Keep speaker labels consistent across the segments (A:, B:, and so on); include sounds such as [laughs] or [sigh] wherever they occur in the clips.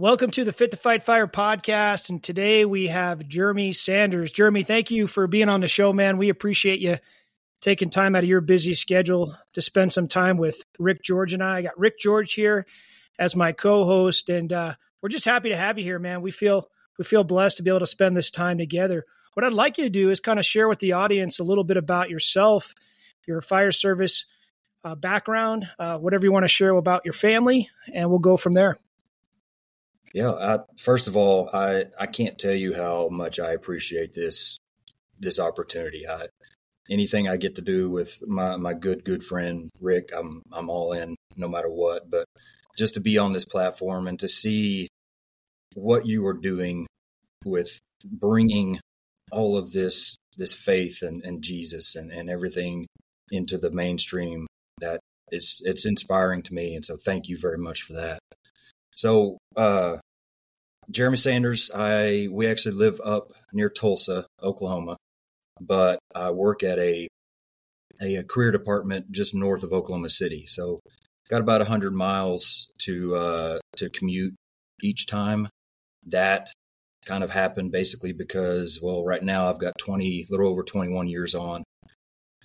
A: Welcome to the Fit to Fight Fire podcast. And today we have Jeremy Sanders. Jeremy, thank you for being on the show, man. We appreciate you taking time out of your busy schedule to spend some time with Ric Jorge and I. I got Ric Jorge here as my co-host, and uh, we're just happy to have you here, man. We feel we feel blessed to be able to spend this time together. What I'd like you to do is kind of share with the audience a little bit about yourself, your fire service uh, background, uh, whatever you want to share about your family, and we'll go from there.
B: Yeah, I, first of all, I I can't tell you how much I appreciate this this opportunity. I, anything I get to do with my my good good friend Ric, I'm I'm all in no matter what. But just to be on this platform and to see what you are doing with bringing all of this this faith and, and Jesus and, and everything into the mainstream that is it's inspiring to me and so thank you very much for that so uh, jeremy sanders i we actually live up near tulsa oklahoma but i work at a a career department just north of oklahoma city. So got about 100 miles to uh, to commute each time. That kind of happened basically because well right now i've got 20 little over 21 years on.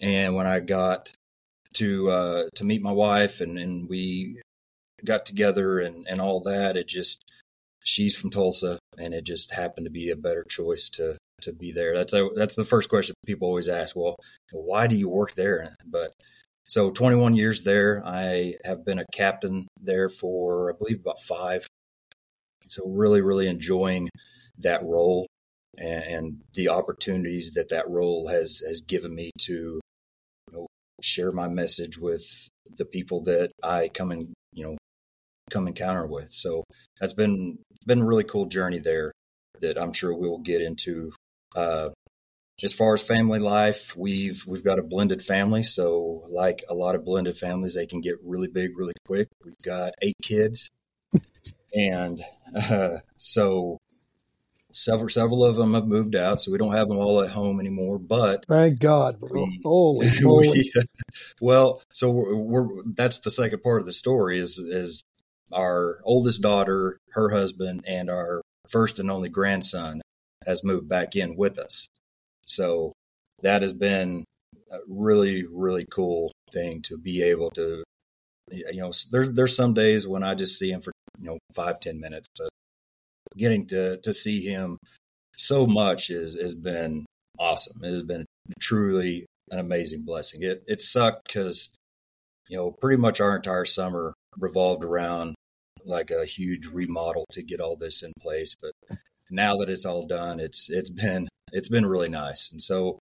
B: And when i got to uh, to meet my wife and, and we got together and, and all that. It just she's from Tulsa and it just happened to be a better choice to to be there. That's a, that's the first question people always ask. Well, why do you work there? But so 21 years there. I have been a captain there for I believe about five. So really, really enjoying that role and, and the opportunities that that role has has given me to share my message with the people that I come and you know come encounter with. So that's been been a really cool journey there that I'm sure we will get into. Uh, as far as family life, we've we've got a blended family. So like a lot of blended families, they can get really big really quick. We've got eight kids, [laughs] and uh, so Several several of them have moved out, so we don't have them all at home anymore. But
C: thank God, we, holy, holy. [laughs] We, [laughs]
B: well, so we're, we're, that's the second part of the story is is our oldest daughter, her husband, and our first and only grandson has moved back in with us. So that has been a really really cool thing to be able to you know there's there's some days when I just see him for you know five ten minutes, but getting to to see him so much is has been awesome. It has been truly an amazing blessing. It it sucked because you know pretty much our entire summer revolved around like a huge remodel to get all this in place, but now that it's all done, it's it's been it's been really nice. And so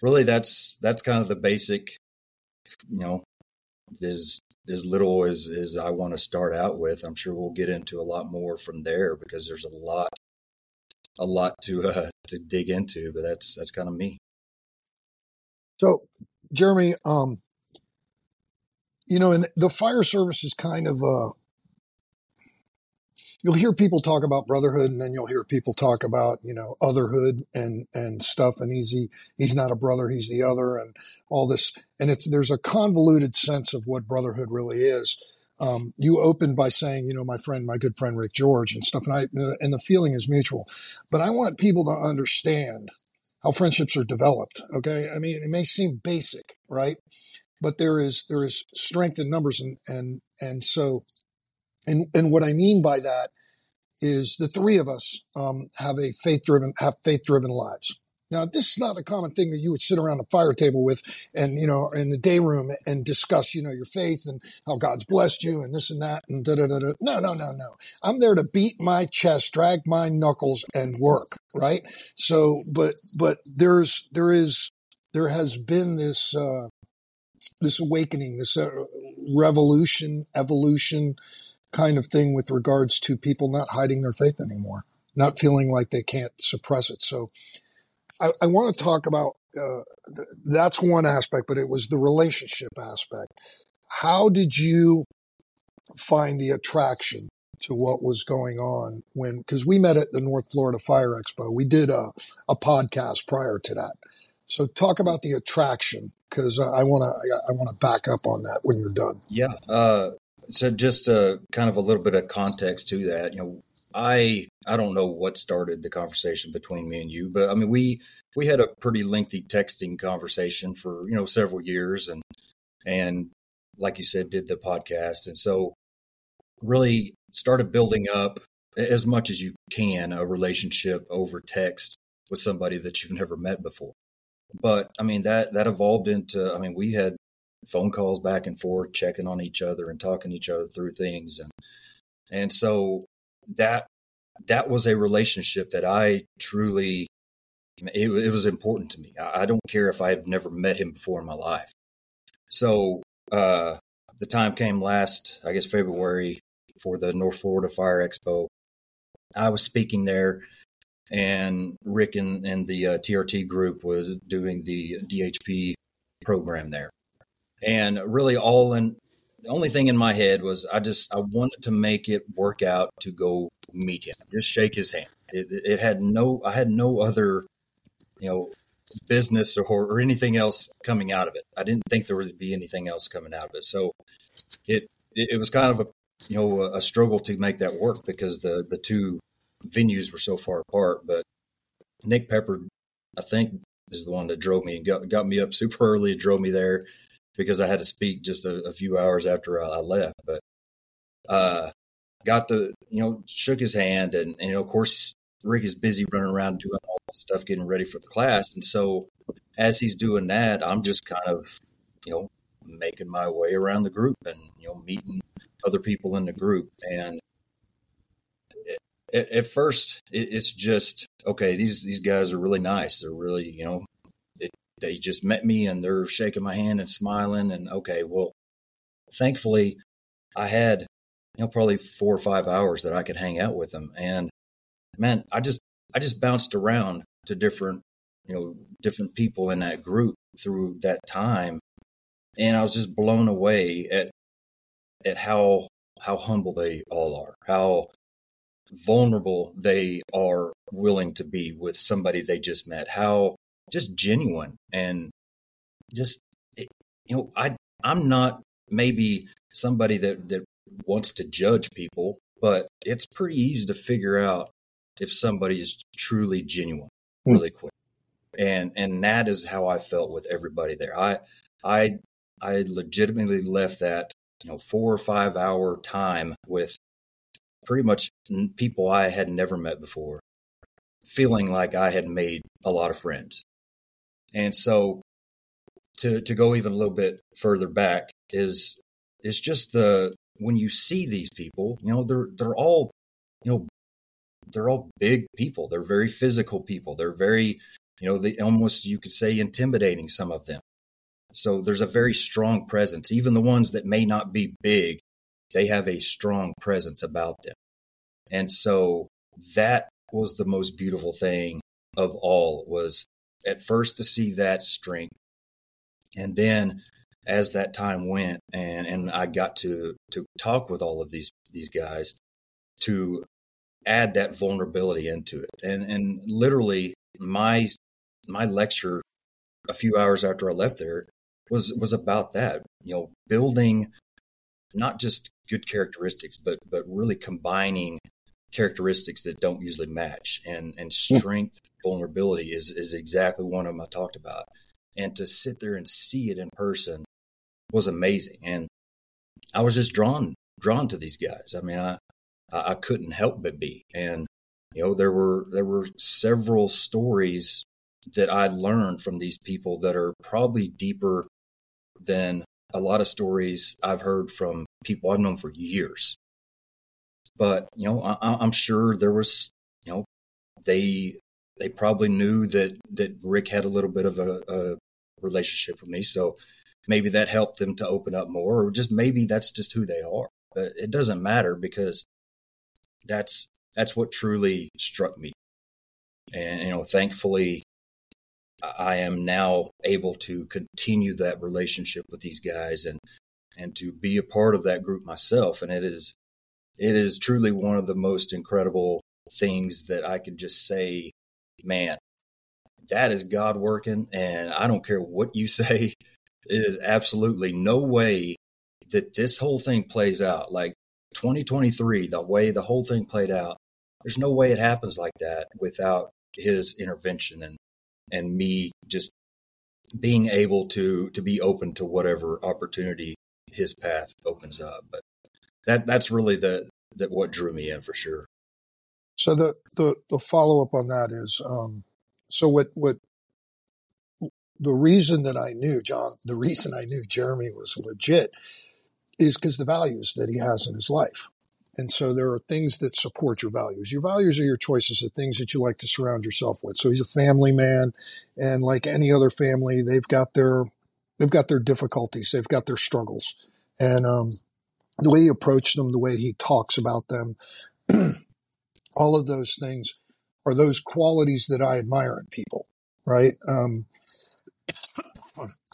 B: really that's that's kind of the basic you know is as little as, as I want to start out with. I'm sure we'll get into a lot more from there because there's a lot, a lot to uh, to dig into. But that's that's kind of me.
C: So, Jeremy, um, you know, and the fire service is kind of uh, you'll hear people talk about brotherhood and then you'll hear people talk about, you know, otherhood and, and stuff. And he's, he, he's not a brother. He's the other and all this. And it's, there's a convoluted sense of what brotherhood really is. Um, you opened by saying, you know, my friend, my good friend, Ric Jorge and stuff. And I, and the feeling is mutual, but I want people to understand how friendships are developed. Okay. I mean, it may seem basic, right? But there is, there is strength in numbers and, and, and so and, and what I mean by that is the three of us um, have a faith driven have faith driven lives. Now, this is not a common thing that you would sit around a fire table with and, you know, in the day room and discuss, you know, your faith and how God's blessed you and this and that and da da da da. No, no, no, no. I'm there to beat my chest, drag my knuckles and work, right? So, but, but there's, there is, there has been this, uh, this awakening, this uh, revolution, evolution, kind of thing with regards to people not hiding their faith anymore, not feeling like they can't suppress it. So I, I want to talk about uh, th- that's one aspect, but it was the relationship aspect. How did you find the attraction to what was going on when because we met at the North Florida Fire Expo. We did a, a podcast prior to that. So talk about the attraction because I want to I want to back up on that when you're done.
B: Yeah, uh, so just uh, kind of a little bit of context to that, you know, I I don't know what started the conversation between me and you, but I mean we we had a pretty lengthy texting conversation for you know several years, and and like you said, did the podcast, and so really started building up as much as you can a relationship over text with somebody that you've never met before. But I mean that that evolved into I mean we had phone calls back and forth, checking on each other and talking each other through things, and and so that that was a relationship that I truly it, it was important to me. I, I, don't care if I've never met him before in my life. So uh, the time came last, I guess February for the North Florida Fire Expo. I was speaking there, and Ric and, and the uh, TRT group was doing the DHP program there. And really, all in the only thing in my head was I just I wanted to make it work out to go meet him, just shake his hand. It, it had no I had no other you know business or, or anything else coming out of it. I didn't think there would be anything else coming out of it. So it it, it was kind of a you know a, a struggle to make that work because the the two venues were so far apart. But Nick Pepper, I think, is the one that drove me and got got me up super early, drove me there because I had to speak just a, a few hours after I left. But uh, got the you know shook his hand, and, and you know, of course Ric is busy running around doing all the stuff, getting ready for the class, and so as he's doing that, I'm just kind of you know making my way around the group and you know meeting other people in the group and at, at first it's just okay these these guys are really nice they're really you know they just met me and they're shaking my hand and smiling and okay well thankfully i had you know probably four or five hours that i could hang out with them. And man i just i just bounced around to different you know different people in that group through that time. And i was just blown away at at how how humble they all are how vulnerable they are willing to be with somebody they just met how just genuine and just you know i i'm not maybe somebody that that wants to judge people but it's pretty easy to figure out if somebody is truly genuine hmm. really quick. And and that is how i felt with everybody there. I i i legitimately left that you know four or five hour time with pretty much people i had never met before feeling like i had made a lot of friends and so to to go even a little bit further back is is just the when you see these people, you know, they're they're all, you know, they're all big people. They're very physical people. They're very, you know, they almost you could say intimidating some of them. So there's a very strong presence. Even the ones that may not be big, they have a strong presence about them. And so that was the most beautiful thing of all was at first to see that strength. And then as that time went and, and I got to, to talk with all of these, these guys to add that vulnerability into it. And, and literally my, my lecture a few hours after I left there was, was about that, you know, building not just good characteristics, but, but really combining characteristics that don't usually match. And and hmm. strength vulnerability is is exactly one of them I talked about. And to sit there and see it in person was amazing. And I was just drawn drawn to these guys. I mean I I couldn't help but be. And you know there were there were several stories that I learned from these people that are probably deeper than a lot of stories I've heard from people I've known for years but you know, I, am sure there was, you know, they they probably knew that that Ric had a little bit of a, a relationship with me, so maybe that helped them to open up more, or just maybe that's just who they are. It doesn't matter because that's that's what truly struck me, and you know, thankfully, I am now able to continue that relationship with these guys and and to be a part of that group myself. And it is it is truly one of the most incredible things that I can just say, man, that is God working. And I don't care what you [laughs] say, it is absolutely no way that this whole thing plays out. Like 2023, the way the whole thing played out, there's no way it happens like that without his intervention and and me just being able to to be open to whatever opportunity his path opens up. But that that's really the that what drew me in for sure.
C: So the the the follow up on that is um, so what what the reason that I knew John, the reason I knew Jeremy was legit is because the values that he has in his life. And so there are things that support your values. Your values are your choices, the things that you like to surround yourself with. So he's a family man, and like any other family, they've got their they've got their difficulties, they've got their struggles, and um, the way he approached them, the way he talks about them, [clears throat] all of those things are those qualities that I admire in people. Right? Um,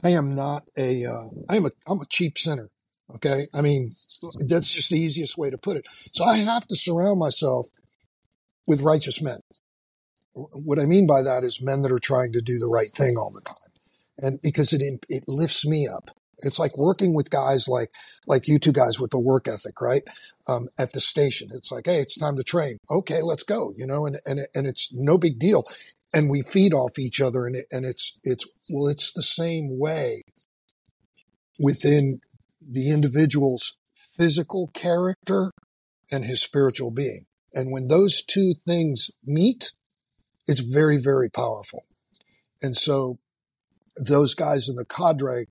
C: I am not a uh, I am a I'm a cheap sinner. Okay. I mean, that's just the easiest way to put it. So I have to surround myself with righteous men. What I mean by that is men that are trying to do the right thing all the time. And because it, it lifts me up. It's like working with guys like, like you two guys with the work ethic, right? Um, at the station. It's like, Hey, it's time to train. Okay, let's go, you know, and, and, and it's no big deal. And we feed off each other and it, and it's, it's, well, it's the same way within the individual's physical character and his spiritual being. And when those two things meet, it's very, very powerful. And so those guys in the cadre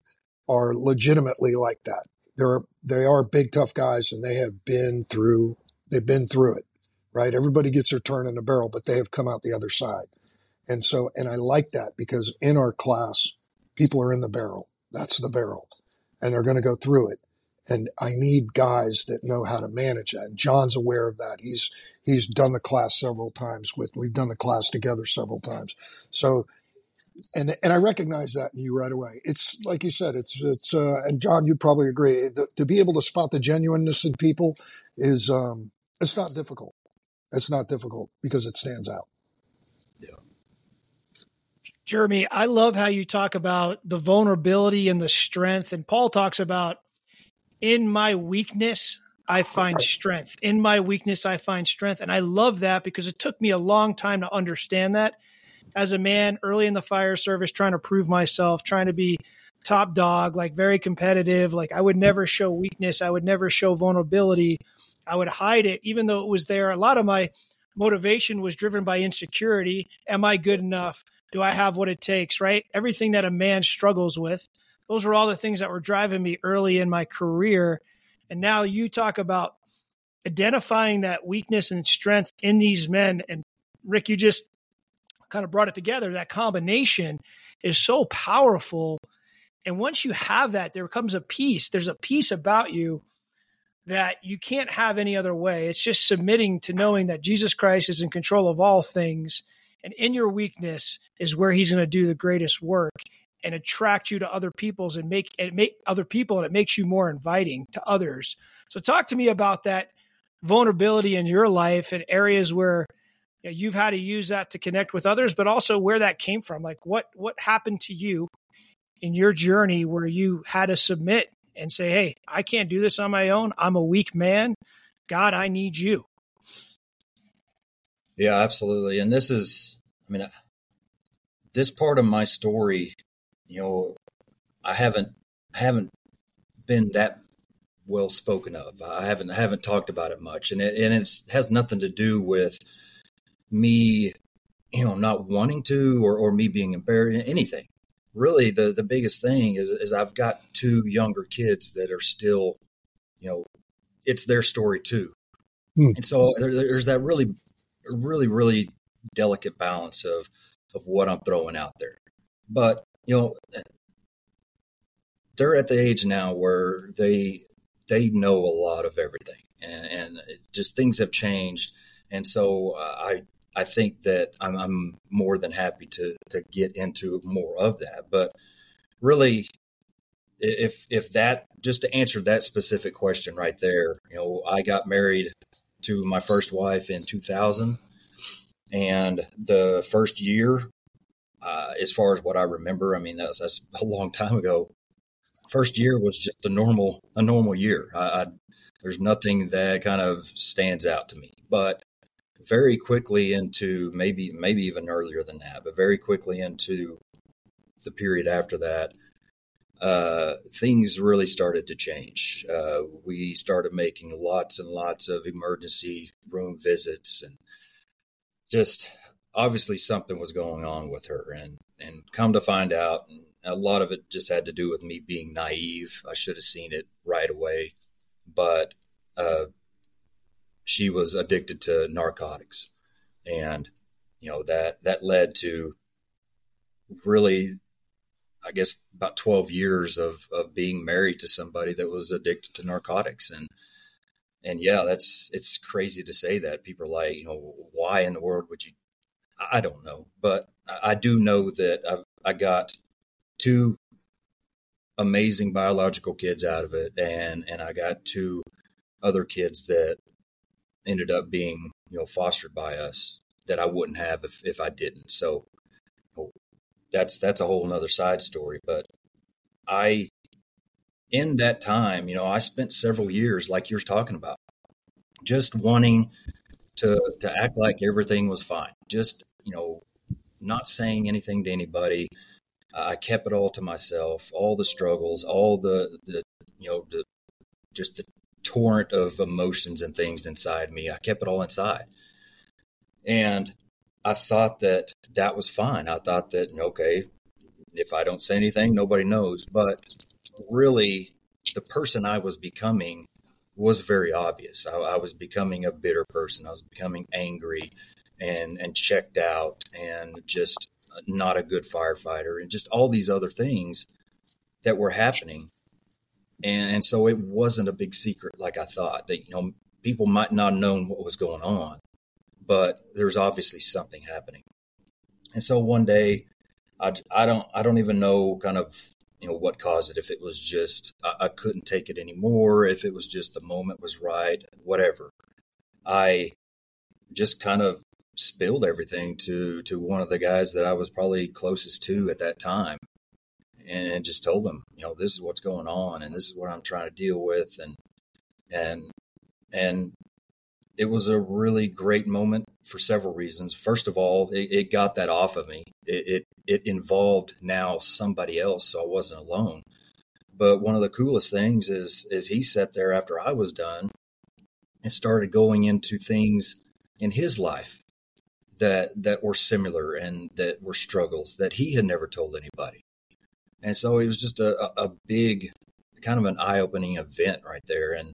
C: are legitimately like that. They're, they are big, tough guys and they have been through, they've been through it, right? Everybody gets their turn in the barrel, but they have come out the other side. And so, and I like that because in our class, people are in the barrel. That's the barrel and they're going to go through it. And I need guys that know how to manage that. And John's aware of that. He's, he's done the class several times with, we've done the class together several times. So, and, and I recognize that in you right away. It's like you said, it's, it's, uh, and John, you'd probably agree the, to be able to spot the genuineness in people is, um, it's not difficult. It's not difficult because it stands out. Yeah.
A: Jeremy, I love how you talk about the vulnerability and the strength. And Paul talks about in my weakness, I find strength. In my weakness, I find strength. And I love that because it took me a long time to understand that as a man early in the fire service, trying to prove myself, trying to be top dog, like very competitive. Like I would never show weakness. I would never show vulnerability. I would hide it, even though it was there. A lot of my motivation was driven by insecurity. Am I good enough? Do I have what it takes, right? Everything that a man struggles with. Those were all the things that were driving me early in my career. And now you talk about identifying that weakness and strength in these men. And Rick, you just kind of brought it together. That combination is so powerful. And once you have that, there comes a peace. There's a peace about you that you can't have any other way. It's just submitting to knowing that Jesus Christ is in control of all things and in your weakness is where he's going to do the greatest work and attract you to other people's and make and make other people and it makes you more inviting to others. So talk to me about that vulnerability in your life and areas where you've had to use that to connect with others, but also where that came from. Like what what happened to you in your journey where you had to submit and say, "Hey, I can't do this on my own. I'm a weak man. God, I need you."
B: Yeah, absolutely. And this is, I mean, this part of my story, you know, I haven't haven't been that well spoken of. I haven't I haven't talked about it much, and it and it's has nothing to do with me, you know, not wanting to or or me being embarrassed. Anything really. The the biggest thing is is I've got two younger kids that are still, you know, it's their story too, mm. and so there, there's that really really, really delicate balance of of what I'm throwing out there. But you know, they're at the age now where they they know a lot of everything, and, and just things have changed. And so uh, I I think that I'm, I'm more than happy to to get into more of that. But really, if if that just to answer that specific question right there, you know, I got married to my first wife in 2000 and the first year, uh, as far as what I remember, I mean that's that's a long time ago. First year was just a normal a normal year. I, I, there's nothing that kind of stands out to me. But very quickly into maybe maybe even earlier than that, but very quickly into the period after that, uh, things really started to change. Uh, we started making lots and lots of emergency room visits, and just obviously something was going on with her. And and come to find out, a lot of it just had to do with me being naive. I should have seen it right away, but uh, she was addicted to narcotics, and you know that that led to really I guess about 12 years of, of being married to somebody that was addicted to narcotics. And, and yeah, that's, it's crazy to say that people are like, you know, why in the world would you, I don't know, but I do know that I've, I got two amazing biological kids out of it. And, and I got two other kids that ended up being, you know, fostered by us that I wouldn't have if, if I didn't. So that's that's a whole nother side story. But I, in that time, you know, I spent several years, like you're talking about, just wanting to to act like everything was fine. Just you know, not saying anything to anybody. I kept it all to myself. All the struggles, all the the you know the just the torrent of emotions and things inside me. I kept it all inside. And I thought that that was fine. I thought that, okay, if I don't say anything, nobody knows. But really, the person I was becoming was very obvious. I, I was becoming a bitter person. I was becoming angry and, and checked out and just not a good firefighter and just all these other things that were happening. And, and so it wasn't a big secret like I thought that, you know, people might not have known what was going on but there's obviously something happening. And so one day, I, I don't I don't even know kind of you know what caused it. If it was just I, I couldn't take it anymore, if it was just the moment was right, whatever. I just kind of spilled everything to to one of the guys that I was probably closest to at that time, and, and just told them, you know, this is what's going on, and this is what I'm trying to deal with, and and and it was a really great moment for several reasons. First of all, it, it got that off of me. It, it, it involved now somebody else, so I wasn't alone. But one of the coolest things is is he sat there after I was done and started going into things in his life that that were similar and that were struggles that he had never told anybody. And so it was just a, a big kind of an eye opening event right there. And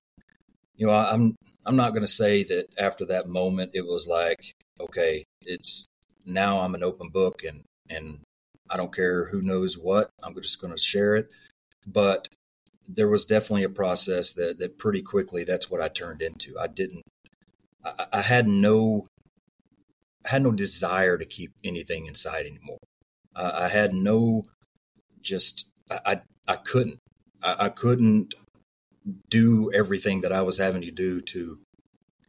B: you know, I'm I'm not going to say that after that moment it was like, okay, it's now I'm an open book and and I don't care who knows what, I'm just going to share it. But there was definitely a process that that pretty quickly that's what I turned into. I didn't I, I had no I had no desire to keep anything inside anymore. Uh, I had no just I I, I couldn't I, I couldn't do everything that I was having to do to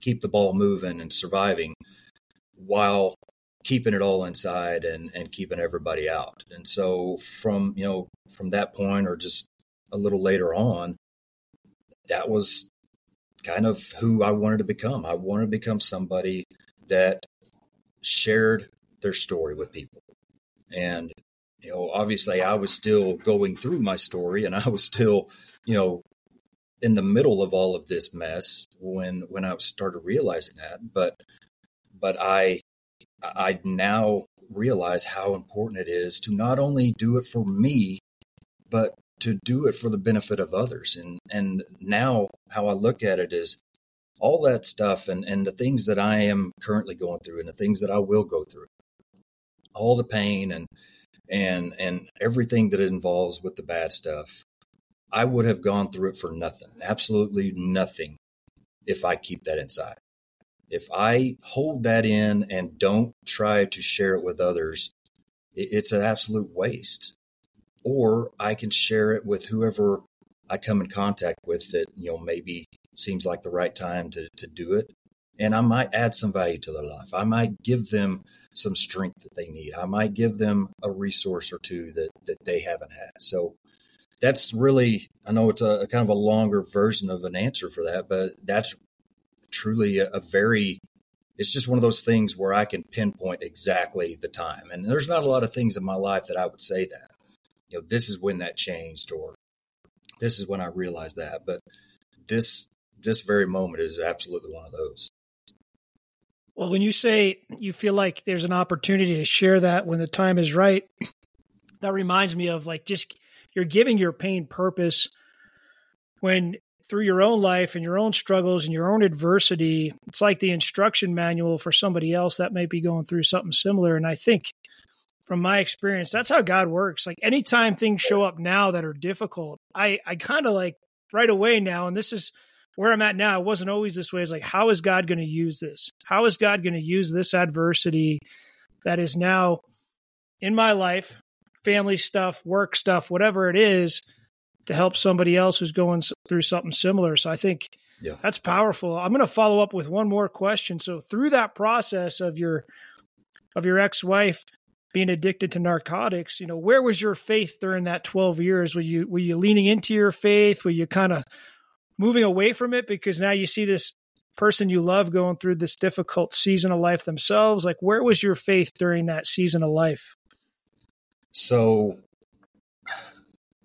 B: keep the ball moving and surviving while keeping it all inside and, and keeping everybody out. And so from, you know, from that point or just a little later on, that was kind of who I wanted to become. I wanted to become somebody that shared their story with people. And, you know, obviously I was still going through my story and I was still, you know, in the middle of all of this mess when when I started realizing that. But but I I now realize how important it is to not only do it for me, but to do it for the benefit of others. And and now how I look at it is all that stuff and, and the things that I am currently going through and the things that I will go through. All the pain and and and everything that it involves with the bad stuff I would have gone through it for nothing, absolutely nothing, if I keep that inside. If I hold that in and don't try to share it with others, it's an absolute waste. Or I can share it with whoever I come in contact with that, you know, maybe seems like the right time to, to do it. And I might add some value to their life. I might give them some strength that they need. I might give them a resource or two that, that they haven't had. So that's really I know it's a, a, kind of a longer version of an answer for that, but that's truly a, a very it's just one of those things where I can pinpoint exactly the time. And there's not a lot of things in my life that I would say that, you know, this is when that changed or this is when I realized that. But this this very moment is absolutely one of those.
A: Well, when you say you feel like there's an opportunity to share that when the time is right, [clears throat] that reminds me of like just you're giving your pain purpose when through your own life and your own struggles and your own adversity, it's like the instruction manual for somebody else that might be going through something similar. And I think from my experience, that's how God works. Like anytime things show up now that are difficult, I, I kind of like right away now, and this is where I'm at now. It wasn't always this way. It's like, how is God going to use this? How is God going to use this adversity that is now in my life, family stuff, work stuff, whatever it is, to help somebody else who's going through something similar. So I think yeah. that's powerful. I'm going to follow up with one more question. So through that process of your of your ex-wife being addicted to narcotics, you know, where was your faith during that 12 years? Were you were you leaning into your faith? Were you kind of moving away from it because now you see this person you love going through this difficult season of life themselves? Like where was your faith during that season of life?
B: So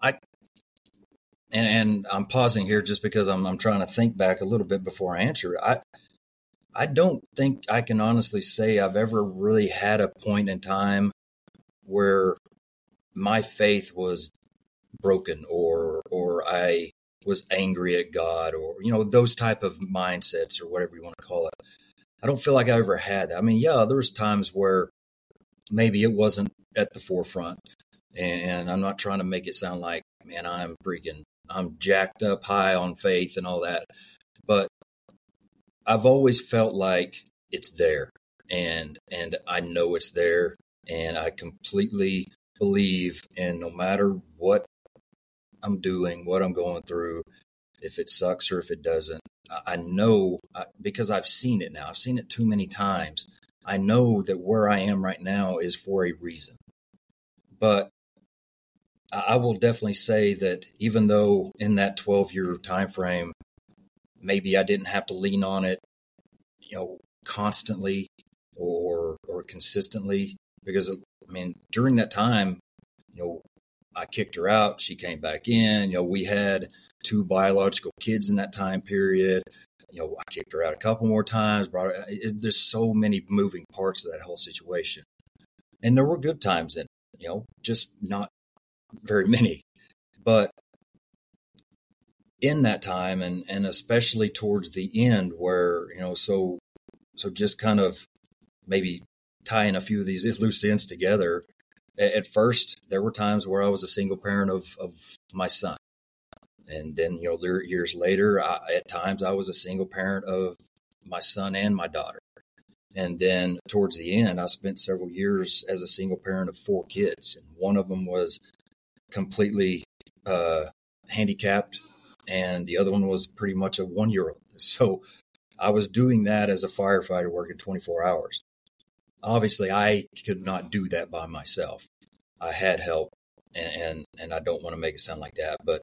B: I and and I'm pausing here just because I'm I'm trying to think back a little bit before I answer. I I don't think I can honestly say I've ever really had a point in time where my faith was broken or or I was angry at God or you know those type of mindsets or whatever you want to call it. I don't feel like I ever had that. I mean, yeah, there was times where maybe it wasn't at the forefront, and I'm not trying to make it sound like man, I'm freaking I'm jacked up high on faith and all that. But I've always felt like it's there and and I know it's there and I completely believe and no matter what I'm doing, what I'm going through, if it sucks or if it doesn't, I know because I've seen it now. I've seen it too many times. I know that where I am right now is for a reason. But I will definitely say that even though in that 12 year time frame, maybe I didn't have to lean on it, you know, constantly or or consistently because I mean during that time, you know, I kicked her out, she came back in, you know, we had two biological kids in that time period. You know, I kicked her out a couple more times. Brought her, it, there's so many moving parts of that whole situation, and there were good times in. You know, just not very many. But in that time and and especially towards the end where, you know, so so just kind of maybe tying a few of these loose ends together. At first, there were times where I was a single parent of, of my son. And then, you know, years later, I, at times I was a single parent of my son and my daughter. And then towards the end, I spent several years as a single parent of four kids. And one of them was completely uh, handicapped, and the other one was pretty much a one year old. So I was doing that as a firefighter working 24 hours. Obviously, I could not do that by myself. I had help, and and, and I don't want to make it sound like that, but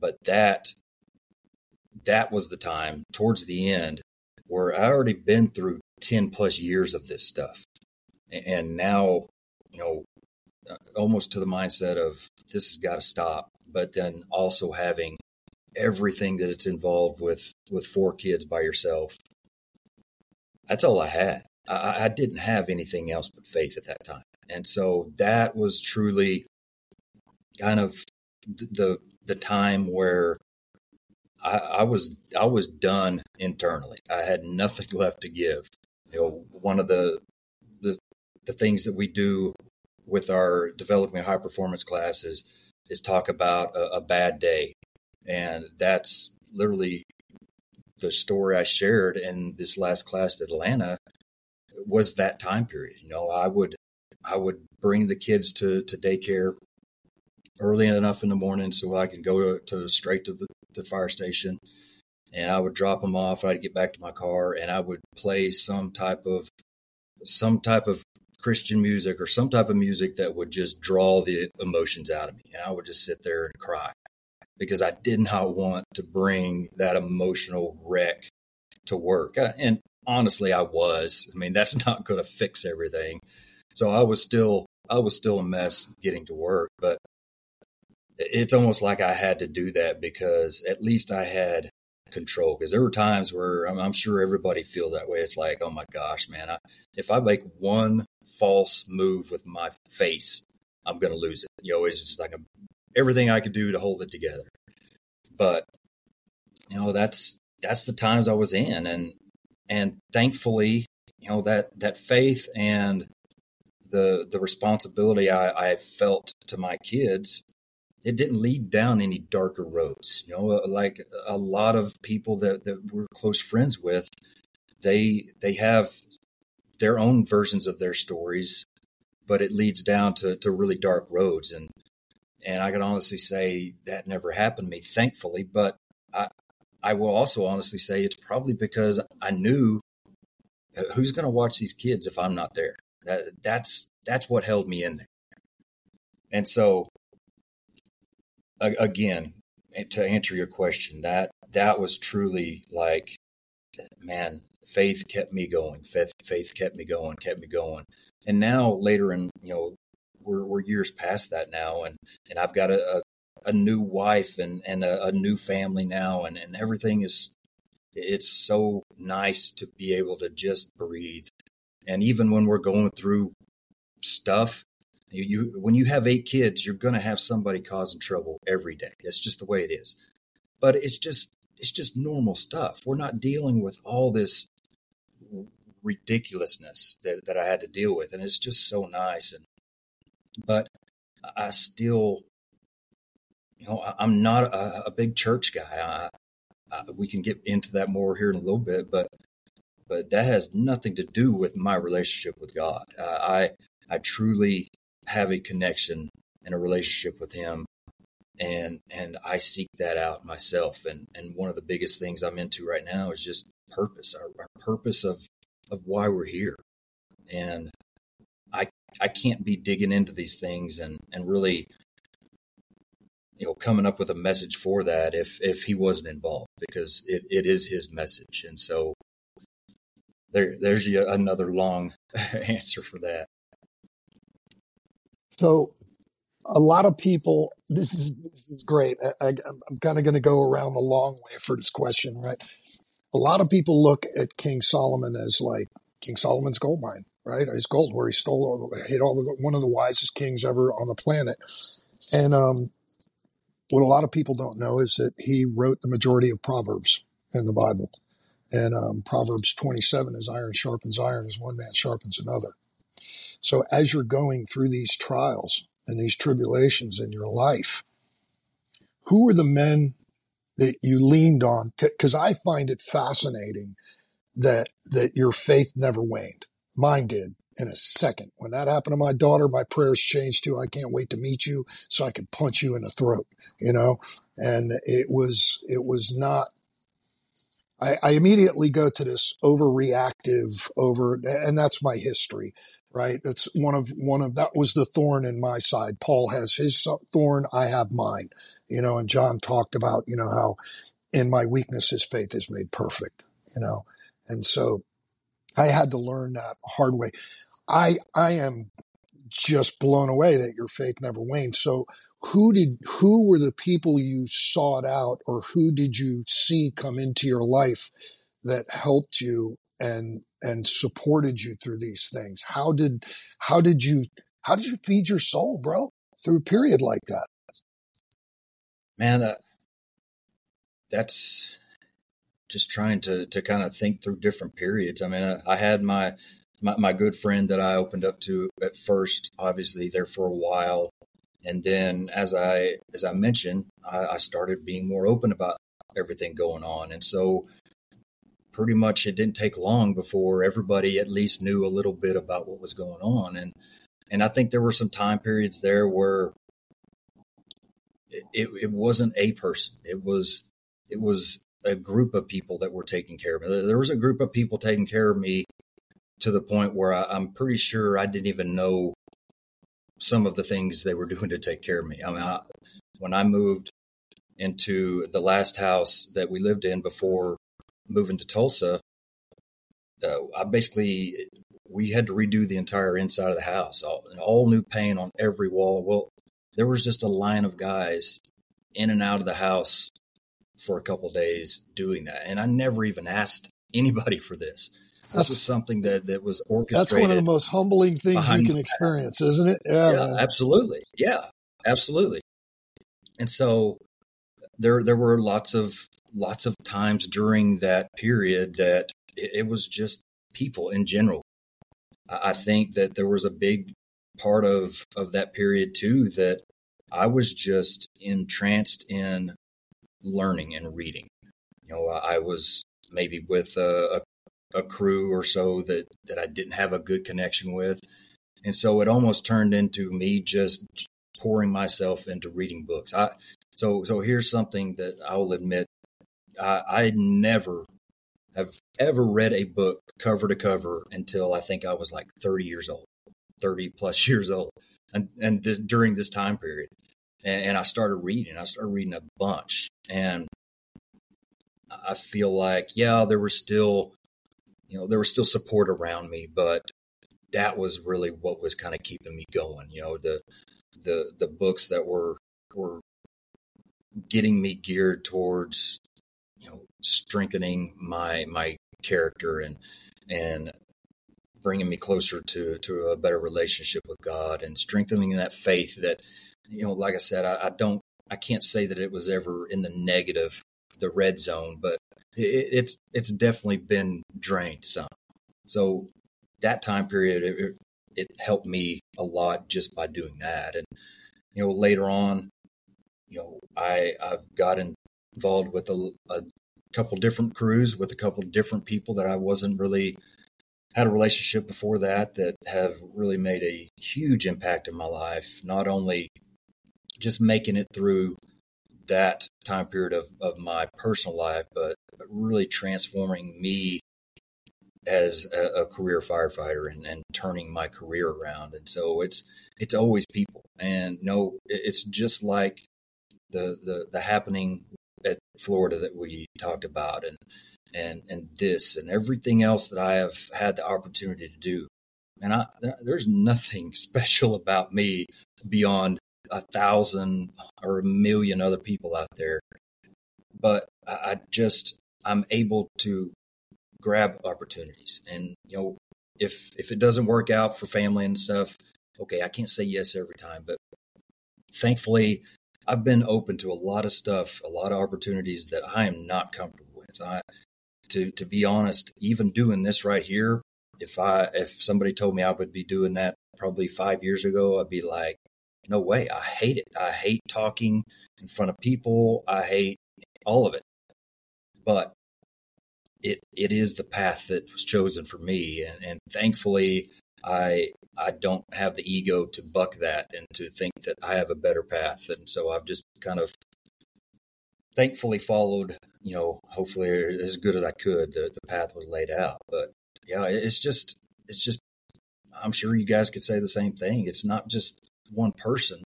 B: but that that was the time towards the end where I already been through 10 plus years of this stuff. And now, you know, uh, almost to the mindset of this has got to stop, but then also having everything that it's involved with with four kids by yourself. That's all I had. I, I didn't have anything else but faith at that time, and so that was truly kind of the the time where I, I, was I was done internally. I had nothing [laughs] left to give. You know, one of the the the things that we do with our developing high performance classes is talk about a, a bad day. And that's literally the story I shared in this last class at Atlanta was that time period. You know, I would I would bring the kids to, to daycare early enough in the morning so I can go to, to straight to the, the fire station and I would drop them off. I'd get back to my car and I would play some type of some type of Christian music or some type of music that would just draw the emotions out of me. And I would just sit there and cry because I did not want to bring that emotional wreck to work. And honestly, I was. I mean, that's [laughs] not going to fix everything. So I was still, I was still a mess getting to work, but it's almost like I had to do that because at least I had control. Because there were times where I'm, I'm, sure everybody feel that way. It's like, oh my gosh, man, I, if I make one false move with my face, I'm going to lose it. You know, it's just like a, everything I could do to hold it together. But you know, that's that's the times I was in, and and thankfully, you know that that faith and the the responsibility I, I felt to my kids it didn't lead down any darker roads. You know, uh, like a lot of people that, that we're close friends with, they they have their own versions of their stories, but it leads down to, to really dark roads. And and I can honestly say that never happened to me, thankfully. But I I will also honestly say it's probably because I knew who's going to watch these kids if I'm not there. That, that's that's what held me in there. And so again, to answer your question, that that was truly like, man, faith kept me going. Faith, faith kept me going, kept me going. And now later in, you know, we're, we're years past that now, and and I've got a, a, a new wife and and a, a, new family now, and and everything is. It's so nice to be able to just breathe, and even when we're going through stuff, you, you when you have eight kids, you're going to have somebody causing trouble every day. It's just the way it is. But it's just it's just normal stuff. We're not dealing with all this ridiculousness that, that I had to deal with, and it's just so nice. And but I still, you know, I'm not a, a big church guy. I, I, we can get into that more here in a little bit, but but that has nothing to do with my relationship with God. Uh, I I truly have a connection and a relationship with him and and I seek that out myself and and one of the biggest things I'm into right now is just purpose our, our purpose of of why we're here and I I can't be digging into these things and and really you know coming up with a message for that if if he wasn't involved because it, it is his message and so there there's another long [laughs] answer for that
C: so a lot of people, this is this is great. I, am kind of going to go around the long way for this question, right? A lot of people look at King Solomon as like King Solomon's gold mine, right? His gold, where he stole, hit all the one of the wisest kings ever on the planet. And um, what a lot of people don't know is that he wrote the majority of Proverbs in the Bible. And um, Proverbs 27 is iron sharpens iron, as one man sharpens another. So as you're going through these trials and these tribulations in your life, who are the men that you leaned on? Because I find it fascinating that that your faith never waned. Mine did in a second. When that happened to my daughter, my prayers changed to I can't wait to meet you so I can punch you in the throat, you know? And it was it was not I, I immediately go to this overreactive over and that's my history right? That's one of one of that was the thorn in my side. Paul has his thorn, I have mine. You know, and John talked about, you know, how in my weakness his faith is made perfect, you know. And so I had to learn that hard way. I I am just blown away that your faith never waned. So who did who were the people you sought out or who did you see come into your life that helped you and and supported you through these things? How did how did you how did you feed your soul, bro, through a period like that?
B: Man, uh, that's just trying to to kind of think through different periods. I mean, I, I had my, my my good friend that I opened up to at first, obviously there for a while, and then as I as I mentioned, I, I started being more open about everything going on, and so pretty much it didn't take long before everybody at least knew a little bit about what was going on. And and I think there were some time periods there where it, it, wasn't a person. It was it was a group of people that were taking care of me. There was a group of people taking care of me to the point where I, I'm pretty sure I didn't even know some of the things they were [laughs] doing to take care of me I mean I, when I moved into the last house that we lived in before moving to Tulsa, uh, I basically we had to redo the entire inside of the house, all, all new paint on every wall. Well, there was just a line of guys in and out of the house for a couple days doing that, and I never even asked [laughs] anybody for this. This that's, was something that that was orchestrated.
C: That's one of the most humbling things you can experience, isn't it?
B: Yeah, yeah absolutely. Yeah, absolutely. And so there there were lots of lots of times during that period that it, it was just people in general. I, I think that there was a big part of of that period too that I was just entranced in learning and reading. You know, I was maybe with a, a crew or so that that I didn't have a good connection with, and so it almost turned into me just pouring myself into reading books. I so so here's something that I will admit I, I never have ever read a book cover to cover until I think I was like 30 years old, 30 plus [laughs] years old, and and this during this time period, and, and I started reading. I started reading a bunch, and I feel like yeah, there were still you know, there was still support around me, but that was really what was kind of keeping me going. You know, the the the books that were were getting me geared towards you know strengthening my my character and and bringing me closer to to a better relationship with God and strengthening that faith that you know like I said I, I don't I can't say that it was ever in the negative the red zone but it, it's it's definitely been drained some. So that time period, it, it helped me a lot just by doing that. And you know, later on, you know, I I've got involved with a, a couple different crews with a couple different people that I wasn't really had a relationship before that that have really made a huge impact in my life. Not only just making it through that time period of, of my personal life, but, really transforming me as a, a career firefighter and, and, turning my career around. And so it's it's always people, and no, it's just like the the the happening at Florida that we talked about, and and and this and everything else that I have had the opportunity to do. And I, there's nothing [laughs] special about me beyond a thousand or a million other people out there. But I just I'm able to grab opportunities, and you know, if if it doesn't work out for family and stuff, okay, I can't say yes every time, but thankfully, I've been open to a lot of stuff, a lot of opportunities that I am not comfortable with. I, to to be honest, even doing this right here, if I if somebody told me I would be doing that probably five years ago, I'd be like, no way. I hate it. I hate talking in front of people. I hate all of it. But it it is the path that was chosen for me and, and thankfully I I don't have the ego to buck that and to think that I have a better path. And so I've just kind of thankfully followed, you know, hopefully as good as I could. The, the path was laid out. But yeah, it's just, it's just, I'm sure you guys could say the same thing. It's not just one person.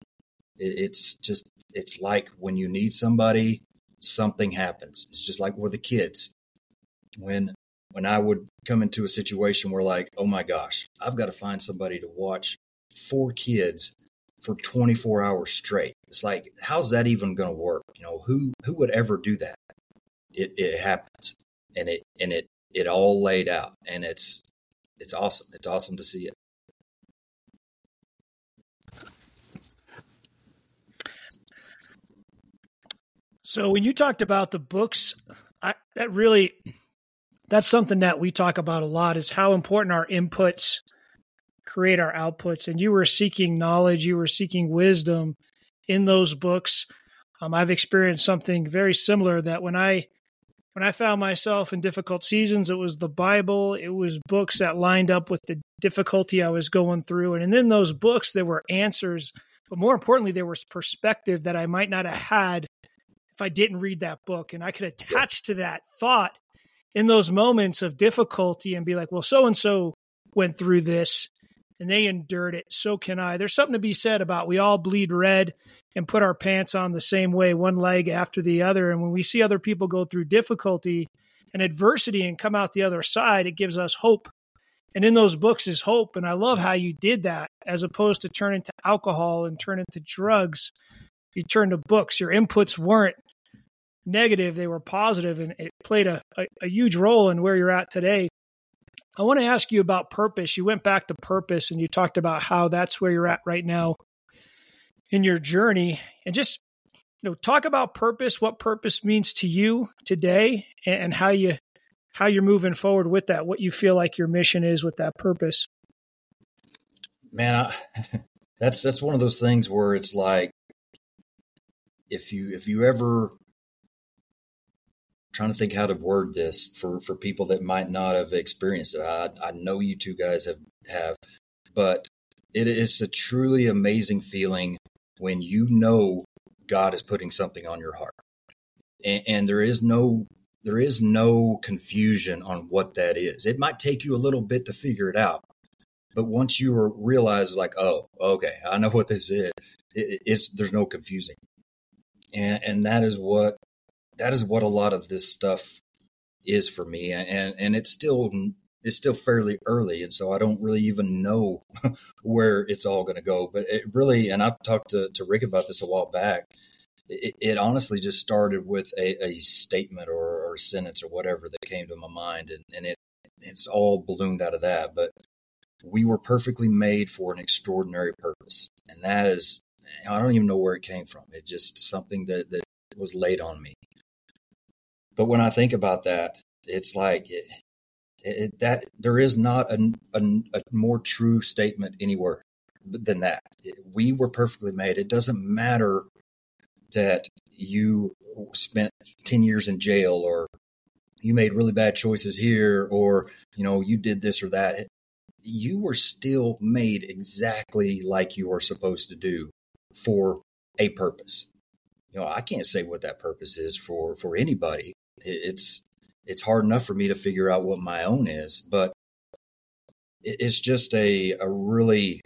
B: It, it's just it's like when you need somebody, something happens. It's just like with the kids. When when I would come into a situation where like, oh my gosh, I've got to find somebody to watch four kids for 24 hours straight. It's like, how's that even going to work? You know, who who would ever do that? It it happens, and it and it it all laid out, and it's it's awesome. It's awesome to see it.
A: So when you talked about the books, I, that really that's something that we talk about a lot is how important our inputs create our outputs. And you were seeking knowledge, you were seeking wisdom in those books. Um, I've experienced something very similar that when I when I found myself in difficult seasons, it was the Bible, it was books that lined up with the difficulty I was going through. And in those books, there were answers, but more importantly, there was perspective that I might not have had if I didn't read that book. And I could attach to that thought in those moments of difficulty and be like, well, so and so went through this and they endured it. So can I. There's something to be said about we all bleed red and put our pants on the same way, one leg after the other. And when we see other people go through difficulty and adversity and come out the other side, it gives us hope. And in those books is hope. And I love how you did that as opposed to turn into alcohol and turn into drugs. You turn to books. Your inputs weren't negative, they were positive, and it played a, a, a huge role in where you're at today. I want to ask you about purpose. You went back to purpose and you talked about how that's where you're at right now in your journey. And just you know, talk about purpose, what purpose means to you today and how you how you're moving forward with that, what you feel like your mission is with that purpose.
B: Man, I, [laughs] that's that's one of those things where it's like if you if you ever trying to think how to word this for for people that might not have experienced it. I I know you two guys have have, but it is a truly amazing feeling when you know God is putting something on your heart, and, and there is no there is no confusion on what that is. It might take you a little bit to figure it out, but once you realize, like, oh, okay, I know what this is. It, it's there's no confusing, and and that is what that is what a lot of this stuff is for me. And and it's still it's still fairly early and so i don't really even know [laughs] where it's all going to go. But it really and i've talked to, to Ric about this a while back it, it honestly just started with a, a statement or, or, a sentence or whatever that came to my mind and, and it it's all ballooned out of that. But we were perfectly made for an extraordinary purpose and that is i don't even know where it came from it's just something that that was laid on me but when I think about that, it's like it, it, that there is not a, a, a, more true statement anywhere than that. We were perfectly made. It doesn't matter that you spent 10 years in jail or you made really bad choices here or you know you did this or that you were still made exactly like you are supposed to do for a purpose you know i can't say what that purpose is for for anybody it's it's hard enough for me to figure out what my own is, but it's just a a really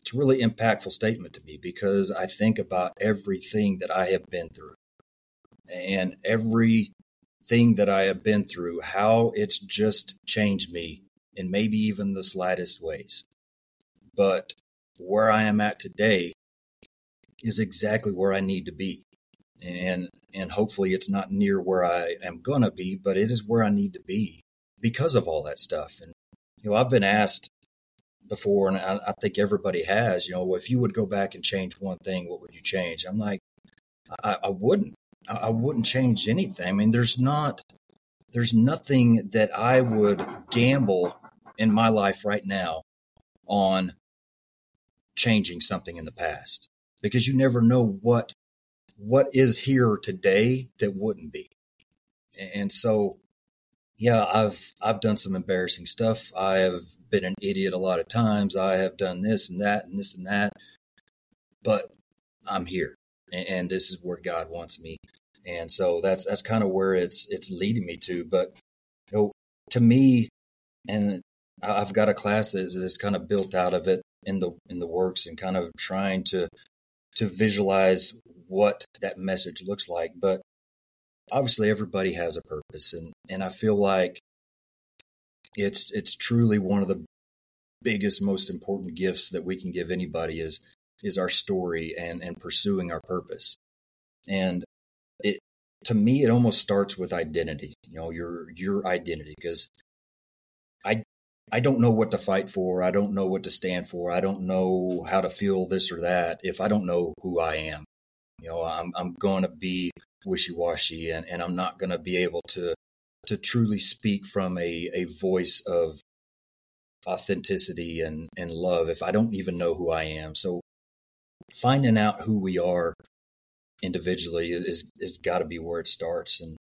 B: it's a really impactful statement to me because I think about everything that I have been through and everything that I have been through, how it's just changed me in maybe even the slightest ways. But where I am at today is exactly where I need to be and and hopefully it's not near where I am gonna be, but it is where I need to be because of all that stuff. And you know, I've been asked before, and I, I think everybody has. You know, if you would go back and change one thing, what would you change? I'm like, I, I wouldn't. I, I wouldn't change anything. I mean, there's not, there's nothing that I would gamble in my life right now on changing something in the past because you never know what what is here today that wouldn't be. And so, yeah, I've I've done some embarrassing stuff. I have been an idiot a lot of times. I have done this and that and this and that. But I'm here, and this is where God wants me. And so that's that's kind of where it's it's leading me to. But you know, to me, and I've got a class that is kind of built out of it in the in the works, and kind of trying to to visualize what that message looks like. But obviously, everybody has a purpose, and and I feel like it's it's truly one of the biggest, most important gifts that we can give anybody is is our story and and pursuing our purpose. And it to me, it almost starts with identity. You know, your your identity because I don't know what to fight for. I don't know what to stand for. I don't know how to feel this or that if I don't know who I am. You know, I'm I'm going to be wishy washy, and and I'm not going to be able to to truly speak from a a voice of authenticity and and love if I don't even know who I am. So finding out who we are individually is is got to be where it starts, and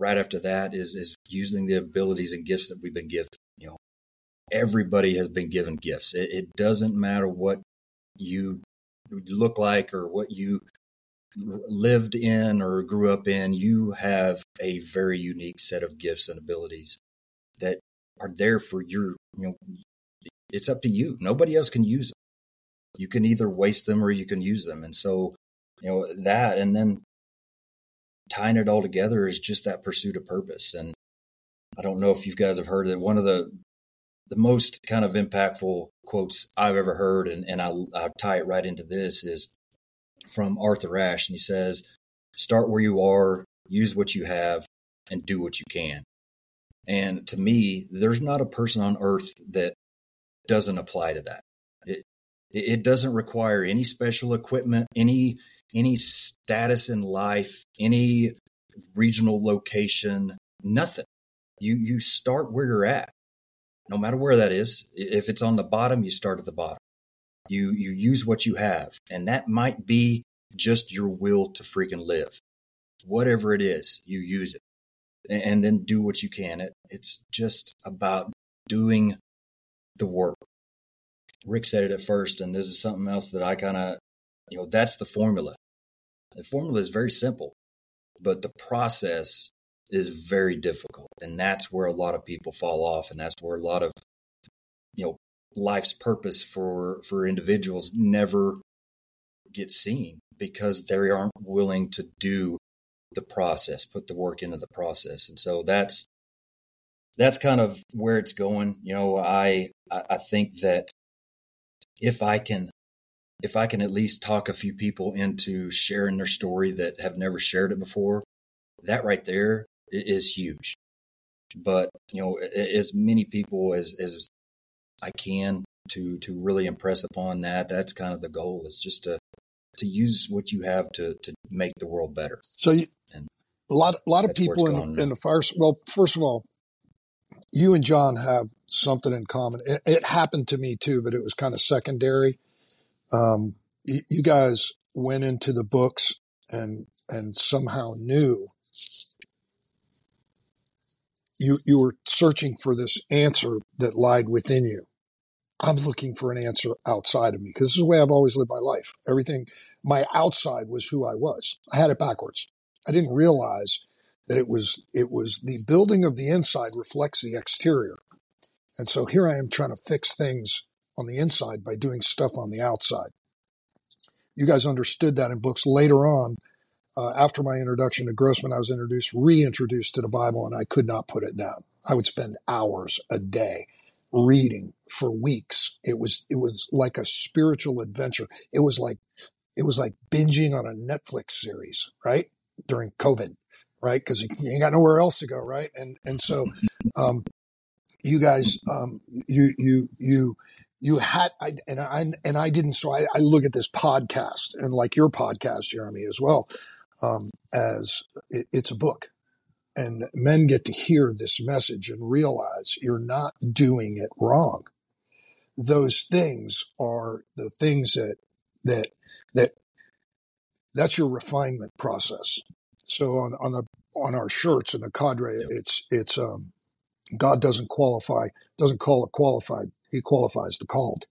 B: right after that is is using the abilities and gifts that we've been given. You know, everybody has been given gifts. It, it doesn't matter what you look like or what you lived in or grew up in, you have a very unique set of gifts and abilities that are there for your, you know, it's up to you. Nobody else can use them. You can either waste them or you can use them. And so, you know, that, and then tying it all together is just that pursuit of purpose. And I don't know if you guys have heard it. One of the the most kind of impactful quotes I've ever heard, and, and I, I tie it right into this, is from Arthur Ashe. And he says, Start where you are, use what you have, and do what you can. And to me, there's not a person on earth that doesn't apply to that. It, it doesn't require any special equipment, any any status in life, any regional location, nothing. You you start where you're at. No matter where that is. If it's on the bottom, you start at the bottom. You you use what you have. And that might be just your will to freaking live. Whatever it is, you use it. And then do what you can. It, it's just about doing the work. Ric said it at first, and this is something else that I kind of, you know, that's the formula. The formula is very simple, but the process is very difficult. And that's where a lot of people fall off. And that's where a lot of, you know, life's purpose for, for individuals never gets seen because they aren't willing to do the process, put the work into the process. And so that's, that's kind of where it's going. You know, I, I think that if I can if I can at least talk a few people into sharing their story that have never shared it before, that right there is huge. But you know, as many people as as I can to to really impress upon that, that's kind of the goal is just to to use what you have to to make the world better.
C: So you, and a lot a lot of people in, in the fire. Well, first of all, you and John have something in common. It, it happened to me too, but it was kind of secondary um, you, you guys went into the books and and somehow knew you you were searching for this answer that lied within you. I'm looking for an answer outside of me because this is the way I've always lived my life. Everything, my outside was who I was. I had it backwards. I didn't realize that it was it was the building of the inside reflects the exterior, and so here I am trying to fix things on the inside by doing stuff on the outside. You guys understood that in books later on. Uh, after my introduction to Grossman, I was introduced, reintroduced to the Bible, and I could not put it down. I would spend hours a day reading for weeks. It was it was like a spiritual adventure. It was like it was like binging on a Netflix series, right? During COVID, right? Because you ain't got nowhere else to go, right? And and so, um, you guys, um, you you you you had I, and I and I didn't. So I, I, look at this podcast and like your podcast, Jeremy, as well um, as it, it's a book, and men get to hear this message and realize you're not doing it wrong. Those things are the things that that that that's your refinement process. So on on the on our shirts in the cadre, yep. it's it's um, God doesn't qualify doesn't call it qualified he qualifies the called.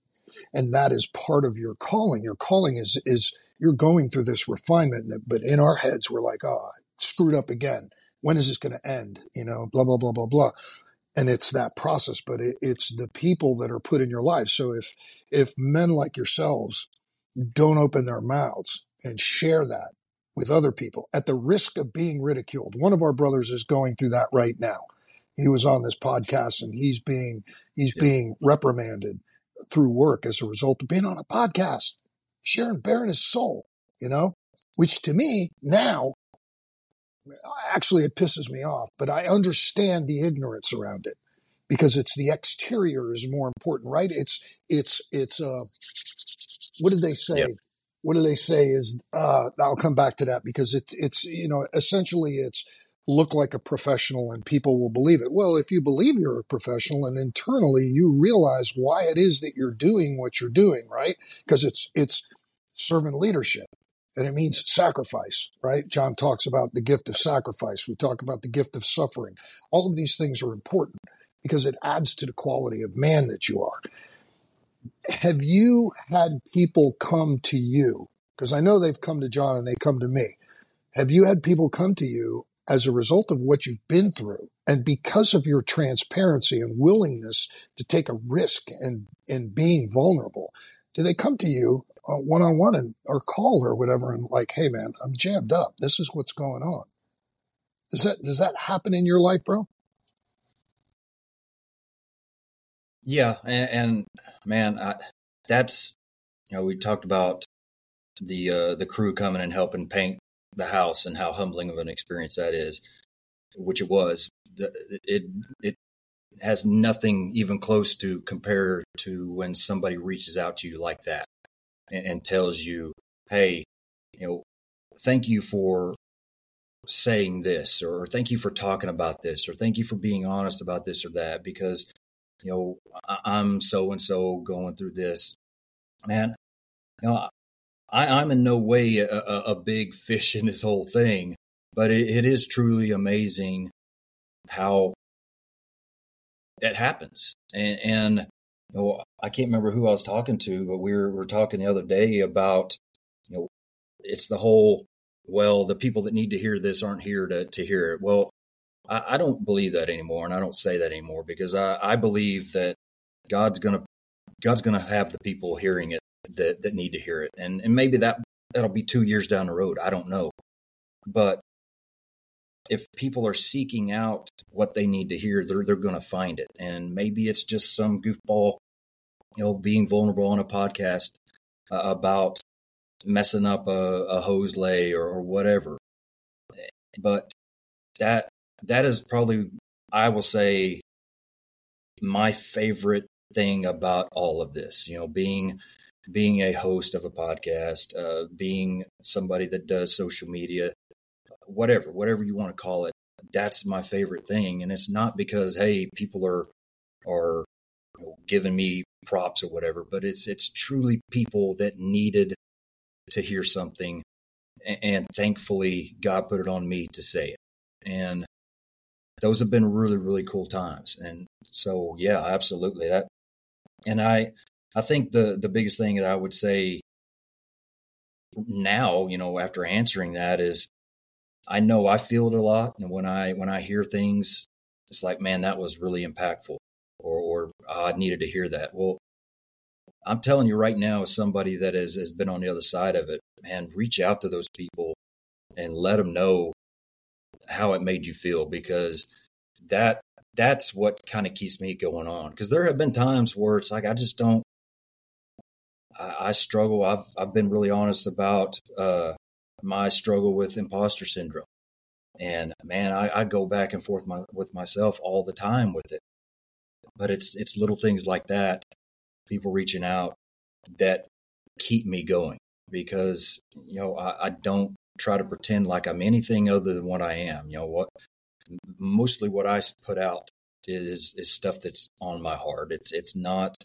C: And that is part of your calling. Your calling is, is you're going through this refinement, but in our heads, we're like, oh, screwed up again. When is this going to end? You know, blah, blah, blah, blah, blah. And it's that process, but it, it's the people that are put in your life. So if, if men like yourselves don't open their mouths and share that with other people at the risk of being ridiculed, one of our brothers is going through that right now he was on this podcast and he's being he's yeah. being reprimanded through work as a result of being on a podcast, sharing bearing his soul, you know, which to me now actually it pisses me off, but I understand the ignorance around it because it's the exterior is more important, right? It's it's it's uh what did they say? Yep. What do they say is uh I'll come back to that because it's it's you know essentially it's look like a professional and people will believe it. Well, if you believe you're a professional and internally you realize why it is that you're doing what you're doing, right? Because it's, it's servant leadership and it means sacrifice, right? John talks about the gift of sacrifice. We talk about the gift of suffering. All of these things are important because it adds to the quality of man that you are. Have you had people come to you? Because I know they've come to John and they come to me. Have you had people come to you as a result of what you've been through and because of your transparency and willingness to take a risk and in being vulnerable do they come to you one on one and or call or whatever and like hey man i'm jammed up this is what's going on Does that does that happen in your life, bro?
B: Yeah, and, and man, I, that's you know we talked about the uh, the crew coming and helping paint the house and how humbling of an experience that is, which it was. It it has nothing even close to compare to when somebody reaches out to you like that and, and tells you, "Hey, you know, thank you for saying this or thank you for talking about this or thank you for being honest about this or that because you know i'm so and so going through this man you know I, am in no way a, a, big fish in this whole thing but it, it is truly amazing how that happens and, and you know i can't remember who i was talking to but we were, we were talking the other day about you know it's the whole well, the people that need to hear this aren't here to, to hear it. Well, I, I don't believe that anymore. And I don't say that anymore because I, I believe that God's going to, God's going to have the people hearing it that, that need to hear it. And, and maybe that, that'll be two years down the road. I don't know. But if people are seeking out what they need to hear, they're, they're going to find it. And maybe it's just some goofball, you know, being vulnerable on a podcast uh, about messing up a, a hose lay or, or whatever. But that that is probably I will say my favorite thing about all of this. You know, being being a host of a podcast, uh, being somebody that does social media, whatever, whatever you want to call it. That's my favorite thing, and it's not because hey, people are are you know, giving me props or whatever, but it's it's truly people that needed to hear something. And thankfully, God put it on me to say it. And those have been really, really cool times. And so, yeah, absolutely. That, and I, I think the, the biggest thing that I would say now, you know, after answering that is I know I feel it a lot. And when I, when I hear things, it's like, man, that was really impactful or, or oh, I needed to hear that. Well, I'm telling you right now, as somebody that has, has been on the other side of it, man, reach out to those people and let them know how it made you feel because that that's what kind of keeps me going on. Because there have been times where it's like I just don't. I, I struggle. I've I've been really honest about uh, my struggle with imposter syndrome, and man, I, I go back and forth my, with myself all the time with it. But it's it's little things like that people reaching out that keep me going because you know I, I, don't try to pretend like I'm anything other than what I am. You know what? Mostly what I put out is is stuff that's on my heart. It's it's not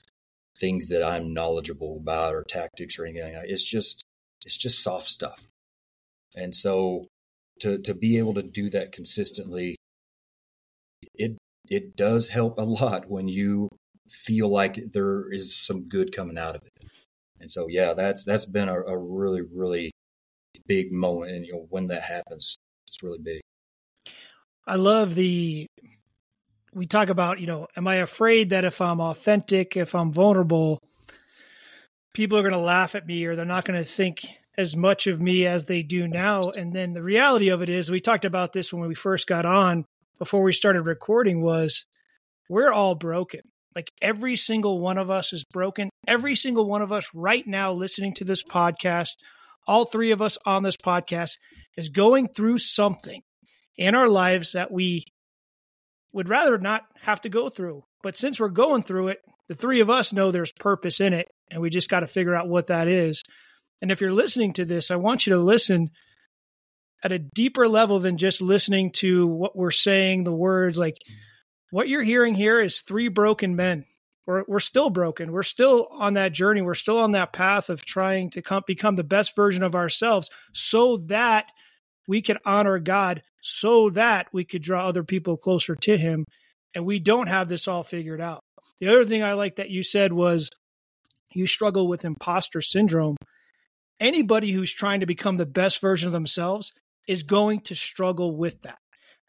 B: things that I'm knowledgeable about or tactics or anything. It's just it's just soft stuff. And so to to be able to do that consistently, it it does help a lot when you feel like there is some good coming out of it. And so, yeah, that's that's been a, a really, really big moment. And you know, when that happens, it's really big.
A: I love the. We talk about, you know, am I afraid that if I'm authentic, if I'm vulnerable, people are going to laugh at me or they're not going to think as much of me as they do now. And then the reality of it is, we talked about this when we first got on before we started recording was we're all broken. Like every single one of us is broken. Every single one of us right now listening to this podcast, all three of us on this podcast is going through something in our lives that we would rather not have to go through. But since we're going through it, the three of us know there's purpose in it, and we just got to figure out what that is. And if you're listening to this, I want you to listen at a deeper level than just listening to what we're saying, the words like what you're hearing here is three broken men. We're, we're still broken. We're still on that journey. We're still on that path of trying to come, become the best version of ourselves so that we can honor God, so that we could draw other people closer to Him. And we don't have this all figured out. The other thing I like that you said was you struggle with imposter syndrome. Anybody who's trying to become the best version of themselves is going to struggle with that.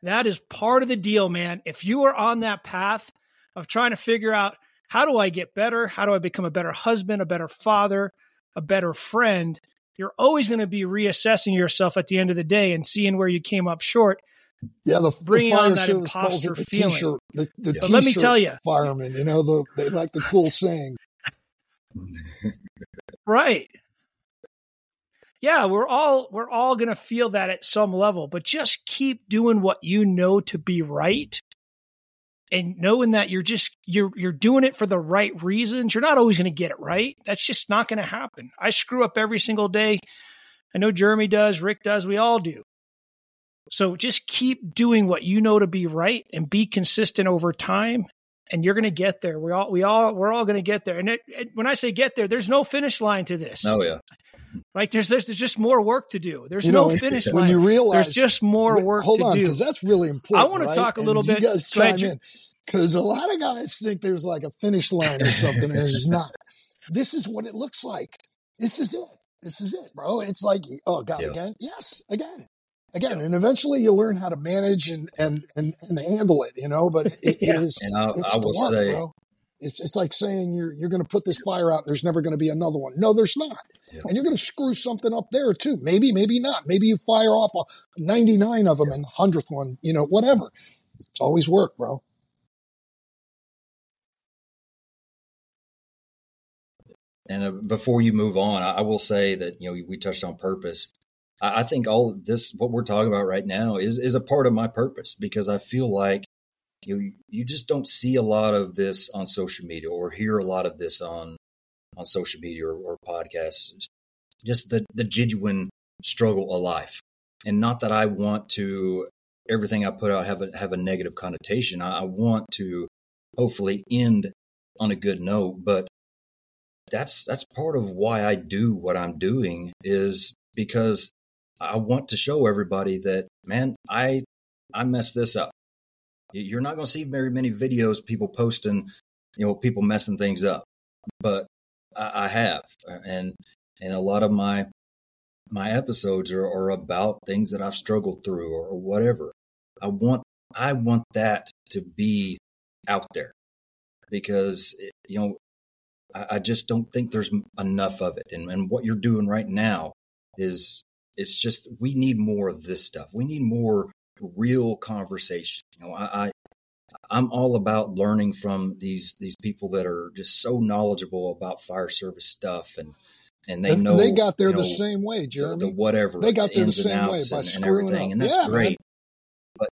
A: That is part of the deal, man. If you are on that path of trying to figure out how do I get better? How do I become a better husband, a better father, a better friend? You're always going to be reassessing yourself at the end of the day and seeing where you came up short.
C: Yeah, the, the fire
A: on that
C: service calls it the
A: feeling.
C: t-shirt. The, the
A: But let me tell you,
C: firemen. You know, the they like the cool saying.
A: right? Yeah, we're all we're all going to feel that at some level, but just keep doing what you know to be right. And knowing that you're just you're you're doing it for the right reasons. You're not always going to get it right. That's just not going to happen. I screw up every single day. I know Jeremy does, Ric does, we all do. So just keep doing what you know to be right and be consistent over time and you're going to get there. We all we all we're all going to get there. And it, it, when I say get there, there's no finish line to this.
B: Oh yeah.
A: Like there's, there's there's just more work to do. There's
C: You
A: no
C: know,
A: finish
C: when
A: line.
C: you realize
A: there's just more
C: Wait,
A: work
C: Hold
A: to
C: on,
A: do.
C: because that's really important.
A: I wanna talk a
C: And
A: little bit-
C: You guys
A: Go ahead,
C: chime in because a lot of guys think there's like a finish line or something, and there's not. This is what it looks like. This is it. This is it, bro. It's like, oh God,
B: Yeah.
C: again, yes, again, again, and eventually you learn how to manage and and and, and handle it. You know, but it, it
A: Yeah.
C: is
B: And I,
C: it's
B: I
C: the
B: will
C: work,
B: say,
C: bro. It's it's like saying you're you're going to put this fire out. and There's never going to be another one. No, there's not.
B: Yeah.
C: And you're going to screw something up there too. Maybe, maybe not. Maybe you fire off a 99 of them and the hundredth one. You know, whatever. It's always work, bro.
B: And uh, before you move on, I, I will say that you know we touched on purpose. I, I think all this, what we're talking about right now, is is a part of my purpose because I feel like you you just don't see a lot of this on social media or hear a lot of this on on social media or, or podcasts. Just the the genuine struggle of life, and not that I want to everything I put out have a have a negative connotation. I, I want to hopefully end on a good note, but that's that's part of why I do what I'm doing is because I want to show everybody that man, I I messed this up. You're not going to see very many videos people posting, you know, people messing things up, but I, I have, and and a lot of my my episodes are, are about things that I've struggled through or, or whatever. I want I want that to be out there because eh, you know I, I just don't think there's enough of it. And, and what you're doing right now is it's just we need more of this stuff. We need more real conversation. You know, I, I I'm all about learning from these these people that are just so knowledgeable about fire service stuff and and they
C: And
B: know
C: they got there
B: you
C: the same way, Jeremy.
B: the whatever
C: They got there the same way by
B: and, and
C: screwing
B: everything,
C: up.
B: and that's
C: Yeah,
B: great. But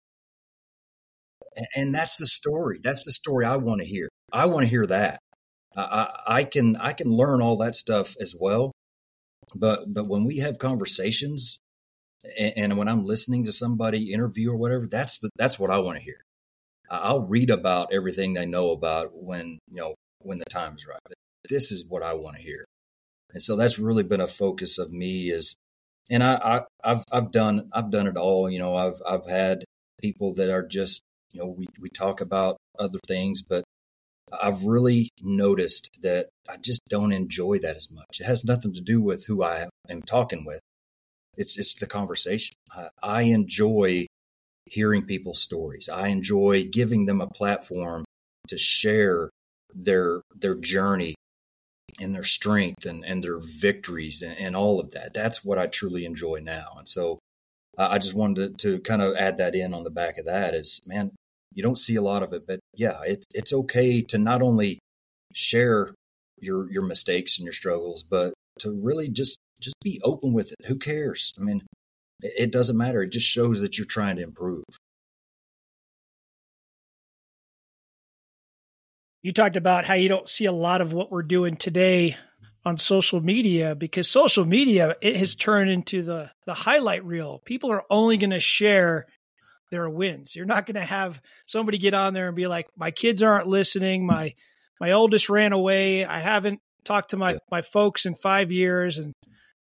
B: and- and that's the story. That's the story I want to hear. I want to hear that. I, I, I can I can learn all that stuff as well, but but when we have conversations, and, and when I'm listening to somebody interview or whatever, that's the that's what I want to hear. I'll read about everything they know about when you know when the time is right. But this is what I want to hear, and so that's really been a focus of me is, and I, I I've I've done I've done it all. You know, I've I've had people that are just you know we we talk about other things, but I've really noticed that I just don't enjoy that as much. It has nothing to do with who I am talking with. It's it's the conversation. I, I enjoy hearing people's stories. I enjoy giving them a platform to share their their journey and their strength and, and their victories and, and all of that. That's what I truly enjoy now. And so I just wanted to, to kind of add that in on the back of that is, man, you don't see a lot of it, but yeah, it, it's okay to not only share your your mistakes and your struggles, but to really just just be open with it. Who cares? I mean, it, doesn't matter. It just shows that you're trying to improve.
A: you talked about how you don't see a lot of what we're doing today on social media because social media it has turned into the the highlight reel. People are only going to share their wins. You're not going to have somebody get on there and be like, "My kids aren't listening. My my oldest ran away. I haven't talked to my
B: Yeah.
A: my folks in 5 years and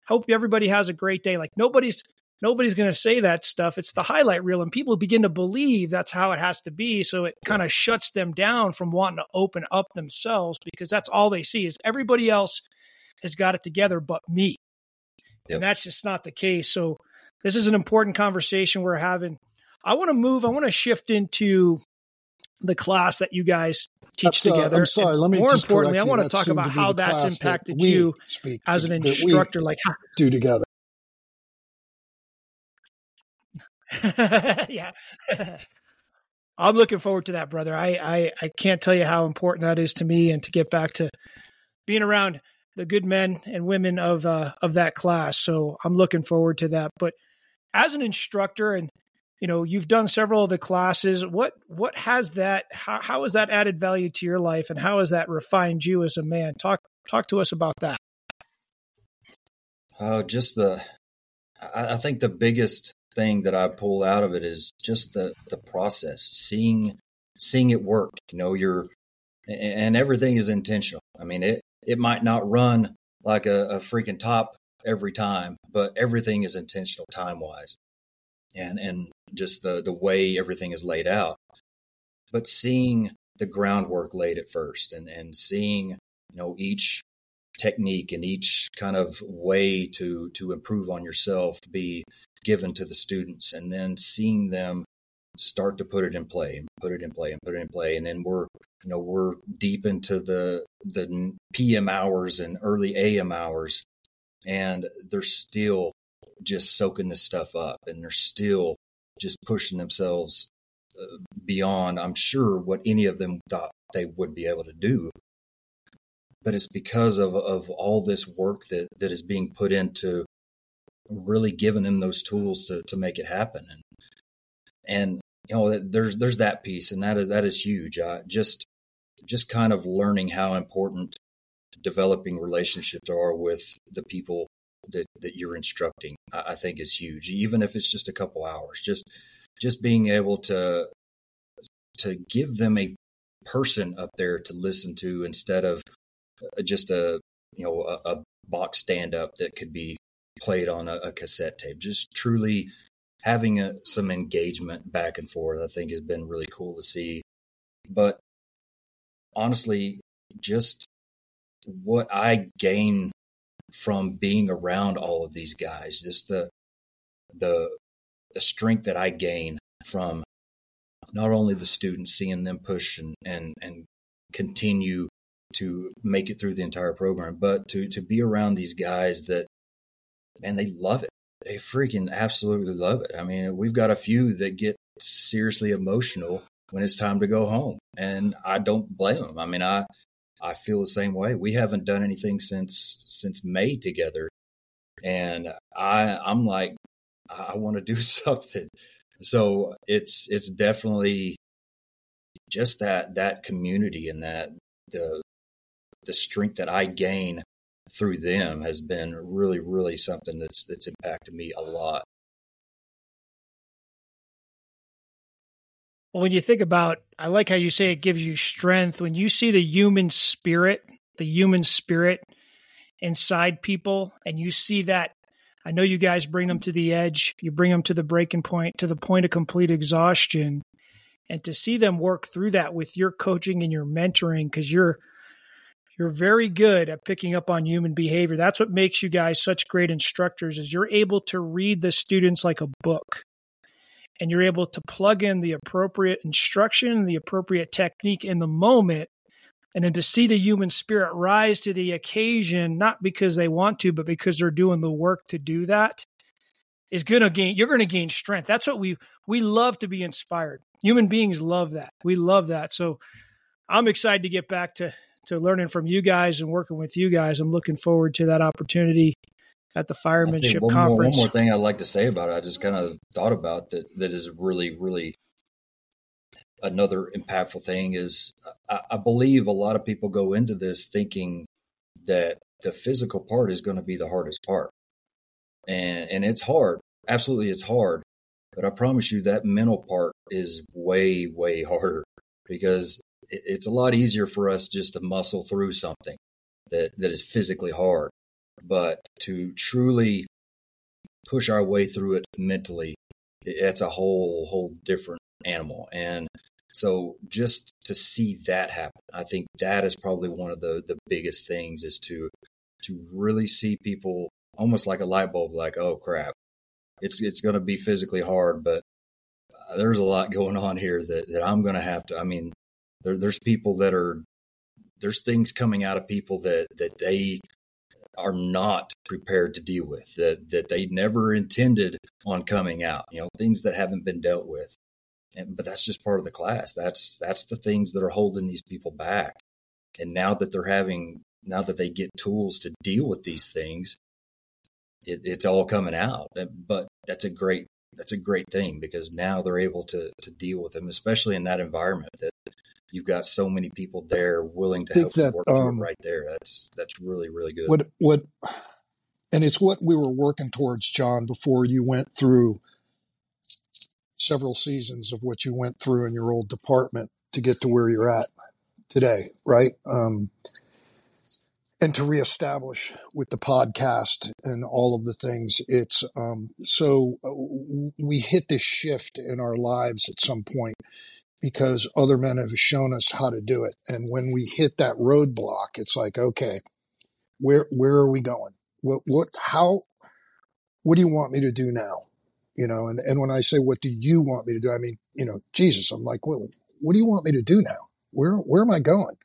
A: hope everybody has a great day." Like nobody's nobody's going to say that stuff. It's the highlight reel and people begin to believe that's how it has to be, so it kind of shuts them down from wanting to open up themselves because that's all they see is everybody else has got it together but me.
B: Yep.
A: And that's just not the case. So this is an important conversation we're having. I want to move, I want to shift into the class that you guys teach
C: That's, uh,
A: together.
C: I'm sorry.
A: And
C: Let me
A: more
C: just
A: importantly, I want to talk about how that's
C: class that
A: impacted you
C: speak
A: as an instructor. Like, how,
C: do together. [laughs]
A: yeah. [laughs] I'm looking forward to that, brother. I, I, I can't tell you how important that is to me and to get back to being around the good men and women of uh, of that class. So I'm looking forward to that. But as an instructor and you know you've done several of the classes what what has that how, how has that added value to your life and how has that refined you as a man talk talk to us about that
B: uh, just the I, I think the biggest thing that I pull out of it is just the the process, seeing seeing it work. You know, you're and everything is intentional. I mean, it it might not run like a, a freaking top every time, but everything is intentional time wise, and and just the the way everything is laid out. But seeing the groundwork laid at first, and and seeing you know each technique and each kind of way to to improve on yourself be given to the students and then seeing them start to put it in play and put it in play and put it in play and then we're you know we're deep into the the pm hours and early am hours and they're still just soaking this stuff up and they're still just pushing themselves uh, beyond i'm sure what any of them thought they would be able to do. But it's because of of all this work that that is being put into really giving them those tools to to make it happen. And and you know there's there's that piece and that is that is huge. Just just kind of learning how important developing relationships are with the people that that you're instructing I, I think is huge even if it's just a couple hours just just being able to to give them a person up there to listen to instead of uh, just a you know a, a box stand up that could be played on a, a cassette tape. Just truly having a, some engagement back and forth, I think, has been really cool to see. But honestly, just what I gain from being around all of these guys, just the the the strength that I gain from not only the students seeing them push and and and continue to make it through the entire program, but to to be around these guys that man, they love it. They freaking absolutely love it. I mean, we've got a few that get seriously emotional when it's time to go home, and I don't blame them. I mean, I I feel the same way. We haven't done anything since since May together, and I I'm like I want to do [laughs] something. So it's it's definitely just that that community and that the the strength that I gain through them has been really, really something that's that's impacted me a lot.
A: Well, when you think about, I like how you say it gives you strength. When you see the human spirit, the human spirit inside people, and you see that, I know you guys bring them to the edge, you bring them to the breaking point, to the point of complete exhaustion. And to see them work through that with your coaching and your mentoring, because you're you're very good at picking up on human behavior. That's what makes you guys such great instructors is you're able to read the students like a book. And you're able to plug in the appropriate instruction, the appropriate technique in the moment, and then to see the human spirit rise to the occasion, not because they want to, but because they're doing the work to do that, is going to gain, you're going to gain strength. That's what we, we love to be inspired. Human beings love that. We love that. So I'm excited to get back to to learning from you guys and working with you guys. I'm looking forward to that opportunity at the firemanship
B: one
A: conference.
B: More, one more thing I'd like to say about it, I just kind of thought about that. That is really, really another impactful thing is I, I believe a lot of people go into this thinking that the physical part is going to be the hardest part, and and it's hard. Absolutely, it's hard. But I promise you that mental part is way, way harder because it's a lot easier for us just to muscle through something that, that is physically hard. But to truly push our way through it mentally, it's a whole, whole different animal. And so just to see that happen, I think that is probably one of the, the biggest things is to, to really see people almost like a light bulb, like, oh crap, it's, it's going to be physically hard, but uh, there's a lot [laughs] going on here that, that I'm going to have to, I mean, there, there's people that are there's things coming out of people that that they are not prepared to deal with that that they never intended on coming out you know things that haven't been dealt with. And, but that's just part of the class. That's that's the things that are holding these people back. And now that they're having now that they get tools to deal with these things it, it's all coming out. Uh, but that's a great that's a great thing because now they're able to to deal with them especially in that environment that you've got so many people there willing to help that, work um, right there. That's that's really really good.
C: What what, and it's what we were working towards, John, before you went through several seasons of what you went through in your old department to get to where you're at today, right? Um, and to reestablish with the podcast and all of the things. It's um, so uh, we hit this shift in our lives at some point because other men have shown us how to do it. And when we hit that roadblock, it's like, okay, where where are we going? What what how what do you want me to do now? You know, and, and when I say what do you want me to do, I mean, you know, Jesus, I'm like, well, what do you want me to do now? Where where am I going?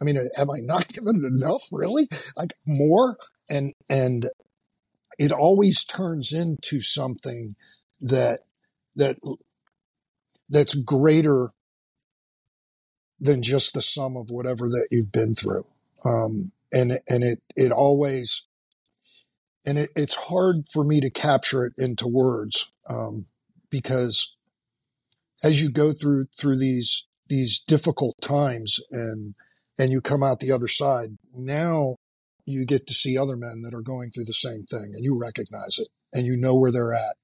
C: I mean, am I not [laughs] given it enough, really? Like more? And and it always turns into something that that that's greater than just the sum of whatever that you've been through. Um, and, and it, it always, and it, it's hard for me to capture it into words, um, because as you go through, through these, these difficult times and, and you come out the other side, now you get to see other men that are going through the same thing and you recognize it and you know where they're at.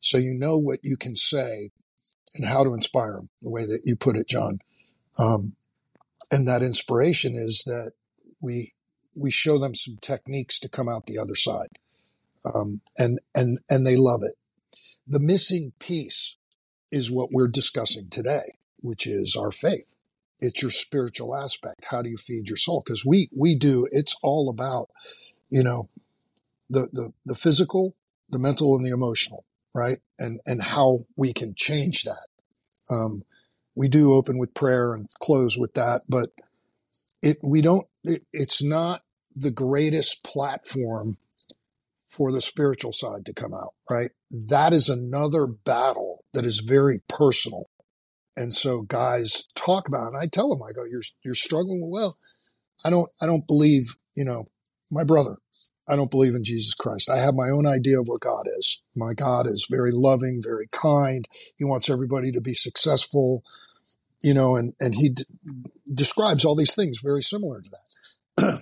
C: So you know what you can say and how to inspire them the way that you put it, John. Um, and that inspiration is that we we show them some techniques to come out the other side, um, and and and they love it. The missing piece is what we're discussing today, which is our faith. It's your spiritual aspect. How do you feed your soul? Because we we do. It's all about you know the the the physical, the mental, and the emotional, right? And and how we can change that. Um, we do open with prayer and close with that, but it, we don't, it, it's not the greatest platform for the spiritual side to come out, right? That is another battle that is very personal. And so guys talk about it. I tell them, I go, you're, you're struggling. Well, I don't, I don't believe, you know, my brother, I don't believe in Jesus Christ. I have my own idea of what God is. My God is very loving, very kind. He wants everybody to be successful you know, and, and he d- describes all these things very similar to that.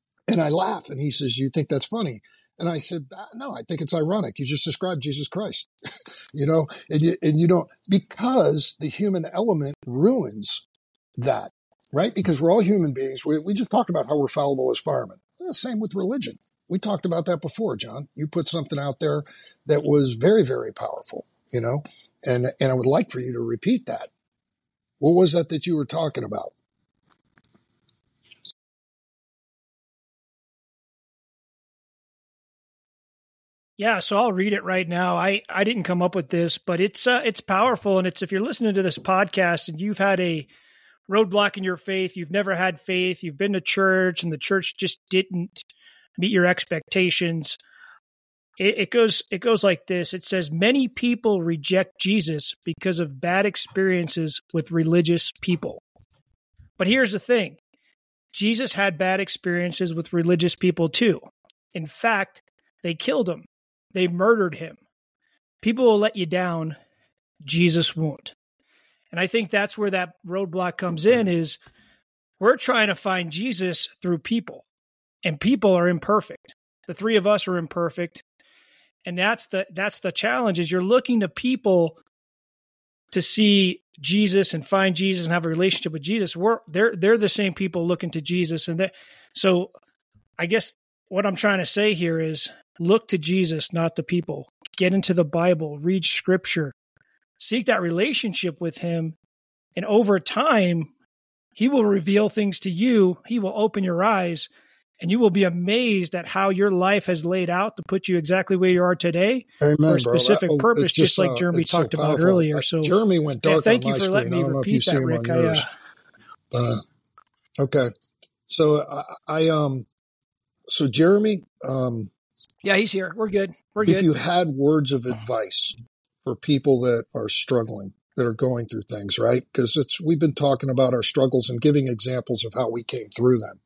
C: [clears throat] and I laugh and he says, you think that's funny? And I said, no, I think it's ironic. You just described Jesus Christ, [laughs] you know, and you, and you don't, because the human element ruins that, right? Because we're all human beings. We, we just talked about how we're fallible as firemen. Same with religion. We talked about that before, John. You put something out there that was very, very powerful, you know, and, and I would like for you to repeat that what was that that you were talking about?
A: Yeah, so I'll read it right now. I I didn't come up with this, but it's uh, it's powerful, and it's if you're listening to this podcast and you've had a roadblock in your faith, you've never had faith, you've been to church, and the church just didn't meet your expectations it, it goes it goes like this. It says many people reject Jesus because of bad experiences with religious people. But here's the thing. Jesus had bad experiences with religious people too. In fact, they killed him. They murdered him. People will let you down. Jesus won't. And I think that's where that roadblock comes in is we're trying to find Jesus through people. And people are imperfect. The three of us are imperfect and that's the that's the challenge is you're looking to people to see Jesus and find Jesus and have a relationship with Jesus. We're they're they're the same people looking to Jesus, and so I guess what I'm trying to say here is look to Jesus, not the people. Get into the Bible, read Scripture, seek that relationship with Him, and over time, He will reveal things to you. He will open your eyes, and you will be amazed at how your life has laid out to put you exactly where you are today Amen, for a specific that, purpose, just, just, like uh, Jeremy talked so about earlier. So
C: Jeremy went dark. Yeah, thank you for screen. letting me repeat that, Ric. I, uh, uh, okay, so I, I um, so Jeremy, um,
A: yeah, he's here. We're good. We're
C: if
A: good.
C: you had words of advice for people that are struggling, that are going through things, right? Because it's we've been talking about our struggles and giving examples of how we came through them.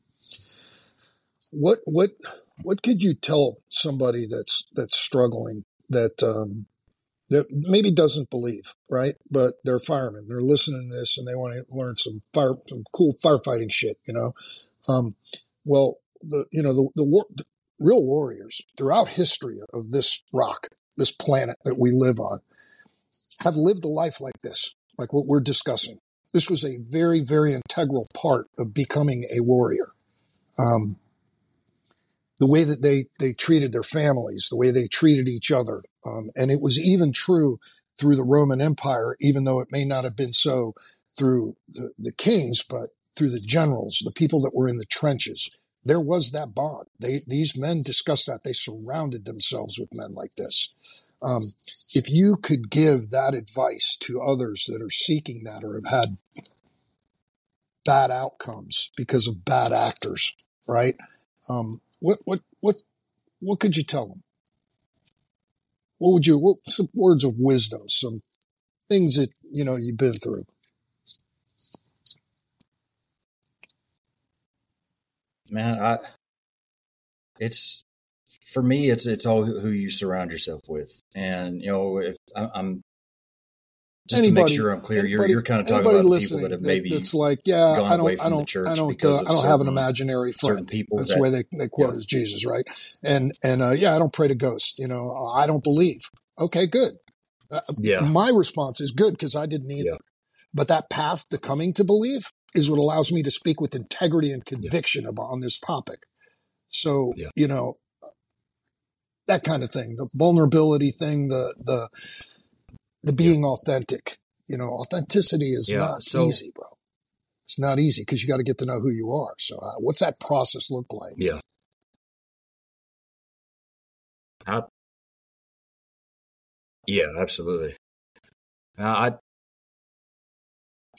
C: What what what could you tell somebody that's that's struggling that um, that maybe doesn't believe, right? But they're firemen. They're listening to this and they want to learn some fire, some cool firefighting shit, you know. Um, well, the you know the the, war, the real warriors throughout history of this rock, this planet that we live on, have lived a life like this, like what we're discussing. This was a very, very integral part of becoming a warrior. Um, the way that they they treated their families, the way they treated each other, um, and it was even true through the Roman Empire, even though it may not have been so through the, the kings, but through the generals, the people that were in the trenches. There was that bond. They these men discussed that. They surrounded themselves with men like this. Um, if you could give that advice to others that are seeking that or have had bad outcomes because of bad actors, right? Um, what what what what could you tell them? What would you what some words of wisdom, some things that you know you've been through?
B: Man, I it's for me it's it's all who you surround yourself with. And you know, if I'm just
C: Anybody-
B: to make sure I'm clear, you're you're kind of talking about people that have maybe
C: that's like, yeah,
B: gone
C: I
B: away
C: don't, I don't,
B: church
C: I don't, uh, I don't have an
B: certain-
C: imaginary
B: certain people
C: That's
B: that
C: the way they, they quote
B: Yeah.
C: as Jesus, right? And and uh, yeah, I don't pray to ghosts. You know, I don't believe. Okay, good. Uh,
B: yeah
C: My response is good because I didn't either.
B: Yeah.
C: But that path to coming to believe is what allows me to speak with integrity and conviction about on this topic. So
B: Yeah.
C: you know that kind of thing, the vulnerability thing, the the the being authentic. You know, authenticity is
B: Yeah,
C: not
B: so-
C: easy, bro. It's not easy because you got to get to know who you are. So, uh, what's that process look like?
B: yeah. I, yeah, absolutely. Uh, I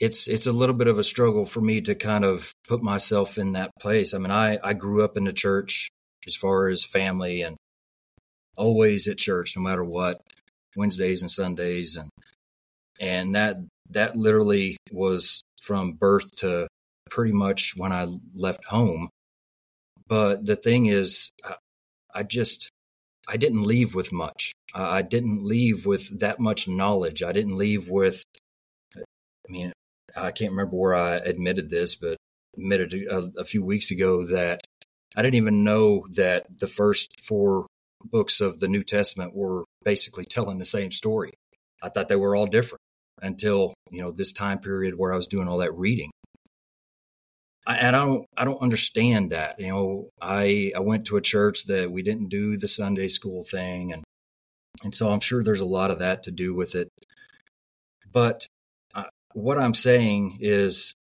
B: it's it's a little bit of a struggle for me to kind of put myself in that place. I mean, I I grew up in the church as far as family and always at church no matter what, Wednesdays and Sundays and and that that literally was from birth to pretty much when I left home. But the thing is I, I just I didn't leave with much. I didn't leave with that much knowledge. I didn't leave with I mean, I can't remember where I admitted this, but admitted a, a few weeks ago that I didn't even know that the first four books of the New Testament were basically telling the same story. I thought they were all different until you know this time period where I was doing all that reading. I, and I don't, I don't understand that. You know, I I went to a church that we didn't do the Sunday school thing, and and so I'm sure there's a lot of that to do with it. But uh, what I'm saying is,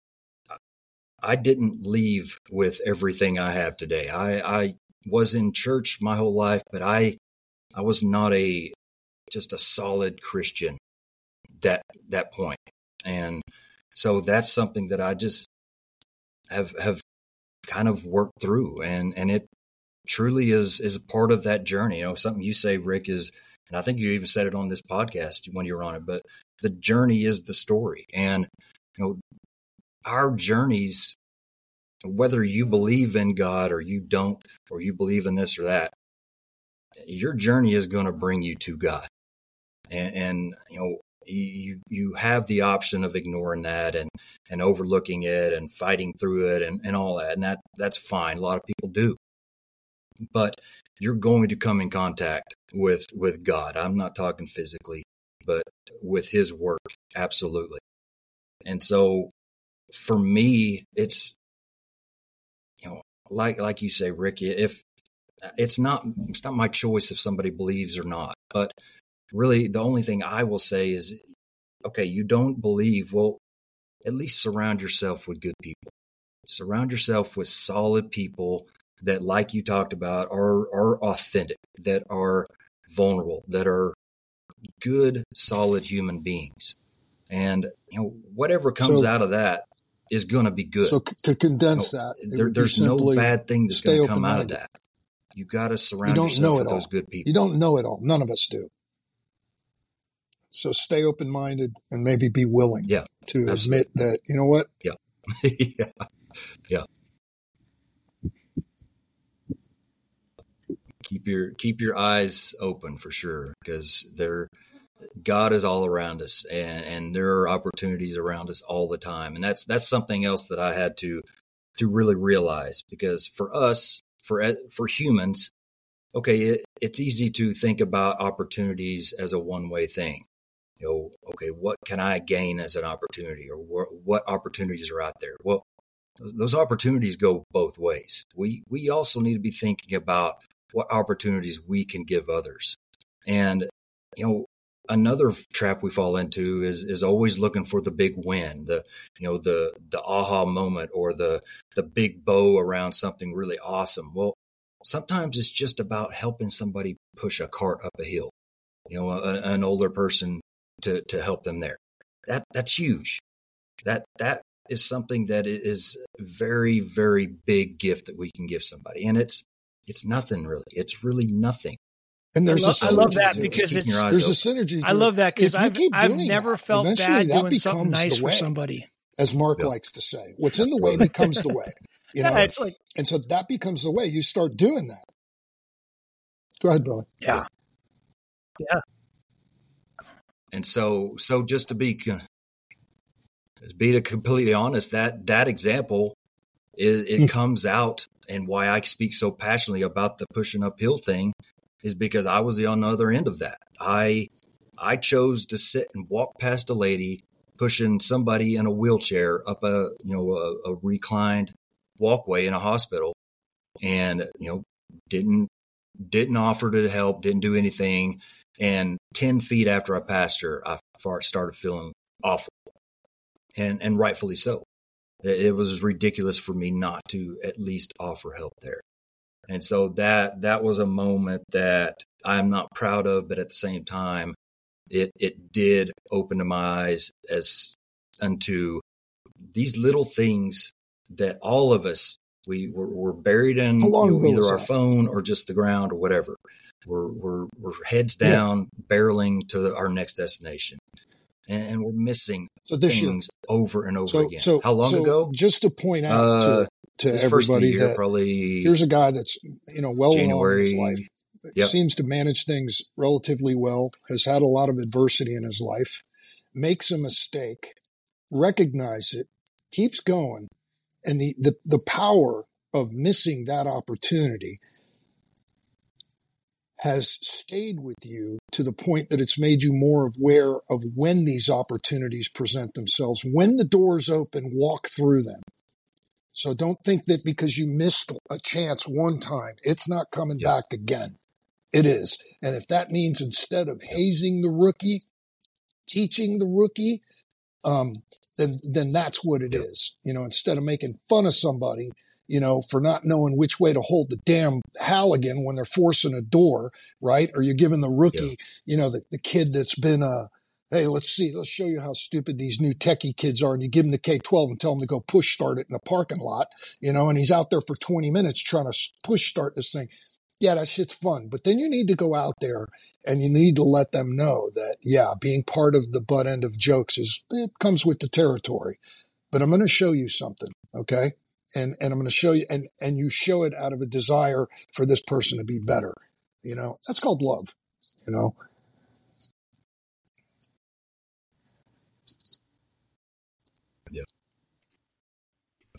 B: I didn't leave with everything I have today. I, I was in church my whole life, but I I was not a just a solid Christian that that point. And so that's something that I just have have kind of worked through and and it truly is is part of that journey. You know, something you say, Ric, is and I think you even said it on this podcast when you were on it, but the journey is the story. And you know, our journeys, whether you believe in God or you don't, or you believe in this or that, your journey is going to bring you to God. And, and you know, you you have the option of ignoring that and and overlooking it and fighting through it and, and all that and that that's fine. A lot of people do. But you're going to come in contact with with god. I'm not talking physically but with his work absolutely. And so for me it's like like you say Ricky, if it's not it's not my choice if somebody believes or not but really the only thing I will say is okay, you don't believe, well, at least surround yourself with good people. Surround yourself with solid people that, like you talked about, are are authentic, that are vulnerable, that are good, solid human beings. And you know, whatever comes
C: So-
B: out of that is going to be good.
C: So c- to condense that,
B: there, there's no bad thing that's going to come out of that. you got to surround you don't yourself know it with all. those good people.
C: You don't know it all. None of us do. So stay open minded and maybe be willing
B: yeah,
C: to absolutely. admit that, you know what?
B: Yeah. [laughs] yeah. Yeah. Keep your keep your eyes open for sure because there God is all around us and, and there are opportunities around us all the time. And that's that's something else that I had to to really realize because for us, for for humans, okay, it, it's easy to think about opportunities as a one way thing. You know, okay, what can I gain as an opportunity, or wh- what opportunities are out there? Well, those opportunities go both ways. We we also need to be thinking about what opportunities we can give others, and you know, another trap we fall into is is always looking for the big win, the you know the the aha moment or the the big bow around something really awesome. Well, sometimes it's just about helping somebody push a cart up a hill. You know, a, an older person to to help them there. That that's huge. That that is something that is very very big gift that we can give somebody, and it's it's nothing really. It's really nothing.
A: And there's I, love, I love that because it's
C: there's open. a synergy.
A: I love that because I've, I've never that, felt bad doing something nice for somebody.
C: As Mark yeah. likes to say, what's in the way becomes the way. You know, yeah, like, and so that becomes the way. You start doing that. Go ahead, Billy.
A: Yeah, yeah.
B: And so, so just to be, to be completely honest, that that example, it, it mm. comes out, and why I speak so passionately about the pushing uphill thing is because I was on the other end of that. I I chose to sit and walk past a lady pushing somebody in a wheelchair up a you know a, a reclined walkway in a hospital, and you know didn't didn't offer to help, didn't do anything, and ten feet after I passed her, I started feeling awful, and and rightfully so. It was ridiculous for me not to at least offer help there. And so that that was a moment that I'm not proud of, but at the same time, it it did open my eyes as unto these little things that all of us we were, were buried in either our phone or just the ground or whatever. We're we're, we're heads down, yeah. barreling to our next destination, and, and we're missing so things year. over and over so, again. So, How long
C: so
B: ago?
C: Just to point out uh, to, to everybody year, that
B: probably
C: here's a guy that's you know well January, along in his life. Yep. Seems to manage things relatively well. Has had a lot of adversity in his life. Makes a mistake, recognize it, keeps going, and the the, the power of missing that opportunity has stayed with you to the point that it's made you more aware of when these opportunities present themselves. When the doors open, walk through them. So don't think that because you missed a chance one time, it's not coming back again. It is. And if that means instead of hazing the rookie, teaching the rookie, um, then then that's what it is. You know, instead of making fun of somebody, you know, for not knowing which way to hold the damn Halligan when they're forcing a door, right? Or you're giving the rookie, yeah. you know, the, the kid that's been uh hey, let's see, let's show you how stupid these new techie kids are. And you give them the K12 and tell them to go push start it in the parking lot, you know, and he's out there for 20 minutes trying to push start this thing. Yeah, that shit's fun. But then you need to go out there and you need to let them know that, yeah, being part of the butt end of jokes is, it comes with the territory. But I'm going to show you something. Okay. And, and I'm going to show you, and, and you show it out of a desire for this person to be better. You know, that's called love, you know,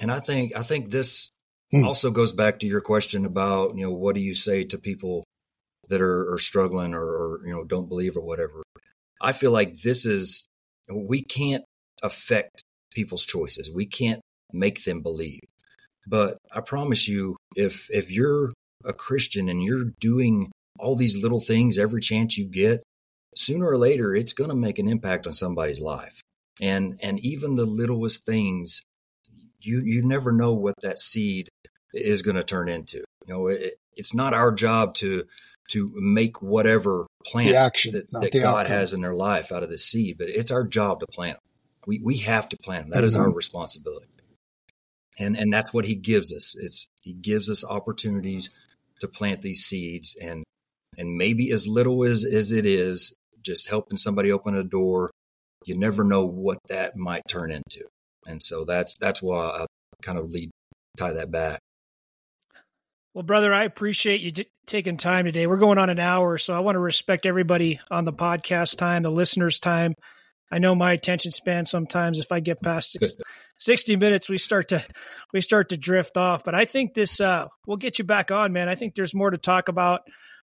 B: And I think I think this hmm. also goes back to your question about you know what do you say to people that are, are struggling or, or you know don't believe or whatever. I feel like this is we can't affect people's choices. We can't make them believe. But I promise you, if if you're a Christian and you're doing all these little things every chance you get, sooner or later it's going to make an impact on somebody's life. And and even the littlest things you you never know what that seed is going to turn into. You know, it, it's not our job to to make whatever plant
C: action,
B: that, that God outcome. has in their life out of the seed, but it's our job to plant. them. We we have to plant them. That mm-hmm. is our responsibility, and and that's what He gives us. It's He gives us opportunities to plant these seeds and and maybe as little as as it is just helping somebody open a door you never know what that might turn into and so that's that's why i kind of lead tie that back.
A: Well brother i appreciate you t- taking time today. We're going on an hour so i want to respect everybody on the podcast time the listeners time. I know my attention span sometimes if i get past 60 minutes we start to we start to drift off. But i think this uh we'll get you back on man. I think there's more to talk about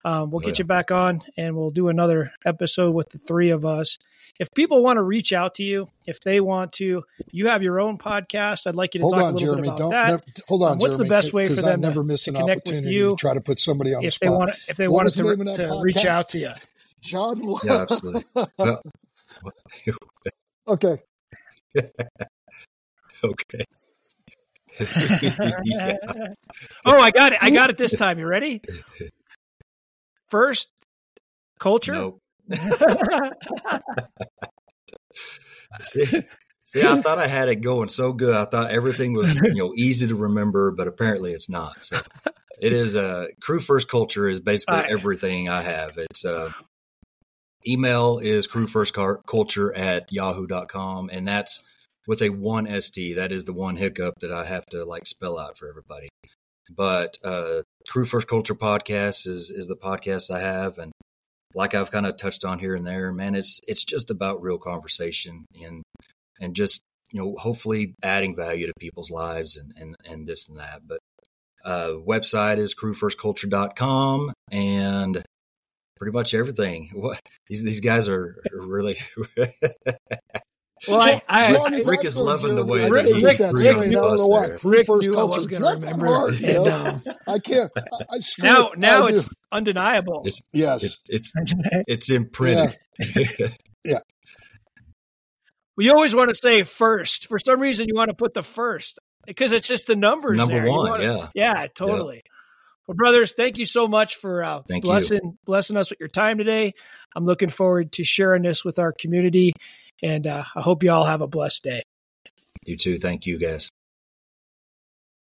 A: um, we'll oh, get yeah. you back on and we'll do another episode with the three of us if people want to reach out to you if they want to you have your own podcast i'd like you to
C: hold
A: talk
C: on,
A: a little
C: jeremy,
A: bit about
C: don't,
A: that
C: never, hold on
A: um, what's
C: jeremy,
A: the best way for them
C: I never
A: to,
C: miss
A: to
C: an
A: connect
C: opportunity
A: with you
C: to try to put somebody on
A: if
C: the spot
A: they want if they
C: what
A: wanted to,
C: to
A: reach out to you
C: john
B: yeah absolutely [laughs]
C: okay [laughs]
B: okay [laughs]
A: yeah. Oh, I got it. I got it this time. You ready? First, culture.
B: Nope. [laughs] see, see, I thought I had it going so good. I thought everything was, you know, easy to remember, but apparently it's not. So it is a uh, crew first culture is basically right. everything I have. It's uh, email is crew first culture at yahoo.com and that's with a one ST. That is the one hiccup that I have to like spell out for everybody. But uh, Crew First Culture podcast is is the podcast I have, and like I've kind of touched on here and there, man, it's it's just about real conversation and and just you know hopefully adding value to people's lives and and and this and that. But uh, website is crewfirstculture.com and pretty much everything. What these these guys are really [laughs] [laughs]
A: Well, I, I,
B: I Ric is loving the way
A: Ric,
B: that
A: he Ric,
B: Ric,
A: Ric,
B: Ric
C: knew,
B: us
C: what,
A: Ric
C: first
A: knew
C: culture.
A: I was going to remember.
C: Hard,
A: and, um,
C: I can't. I, I
A: now, now I it's do. undeniable.
B: It's,
C: yes,
B: it's it's, [laughs] it's imprinted.
C: Yeah. [laughs] yeah.
A: We always want to say first. For some reason, you want to put the first because it's just the numbers.
B: Number
A: there.
B: one,
A: wanna,
B: yeah,
A: yeah, totally. Yeah. Well, brothers, thank you so much for uh, blessing
B: you.
A: blessing us with your time today. I'm looking forward to sharing this with our community, and uh, I hope you all have a blessed day.
B: You too. Thank you, guys.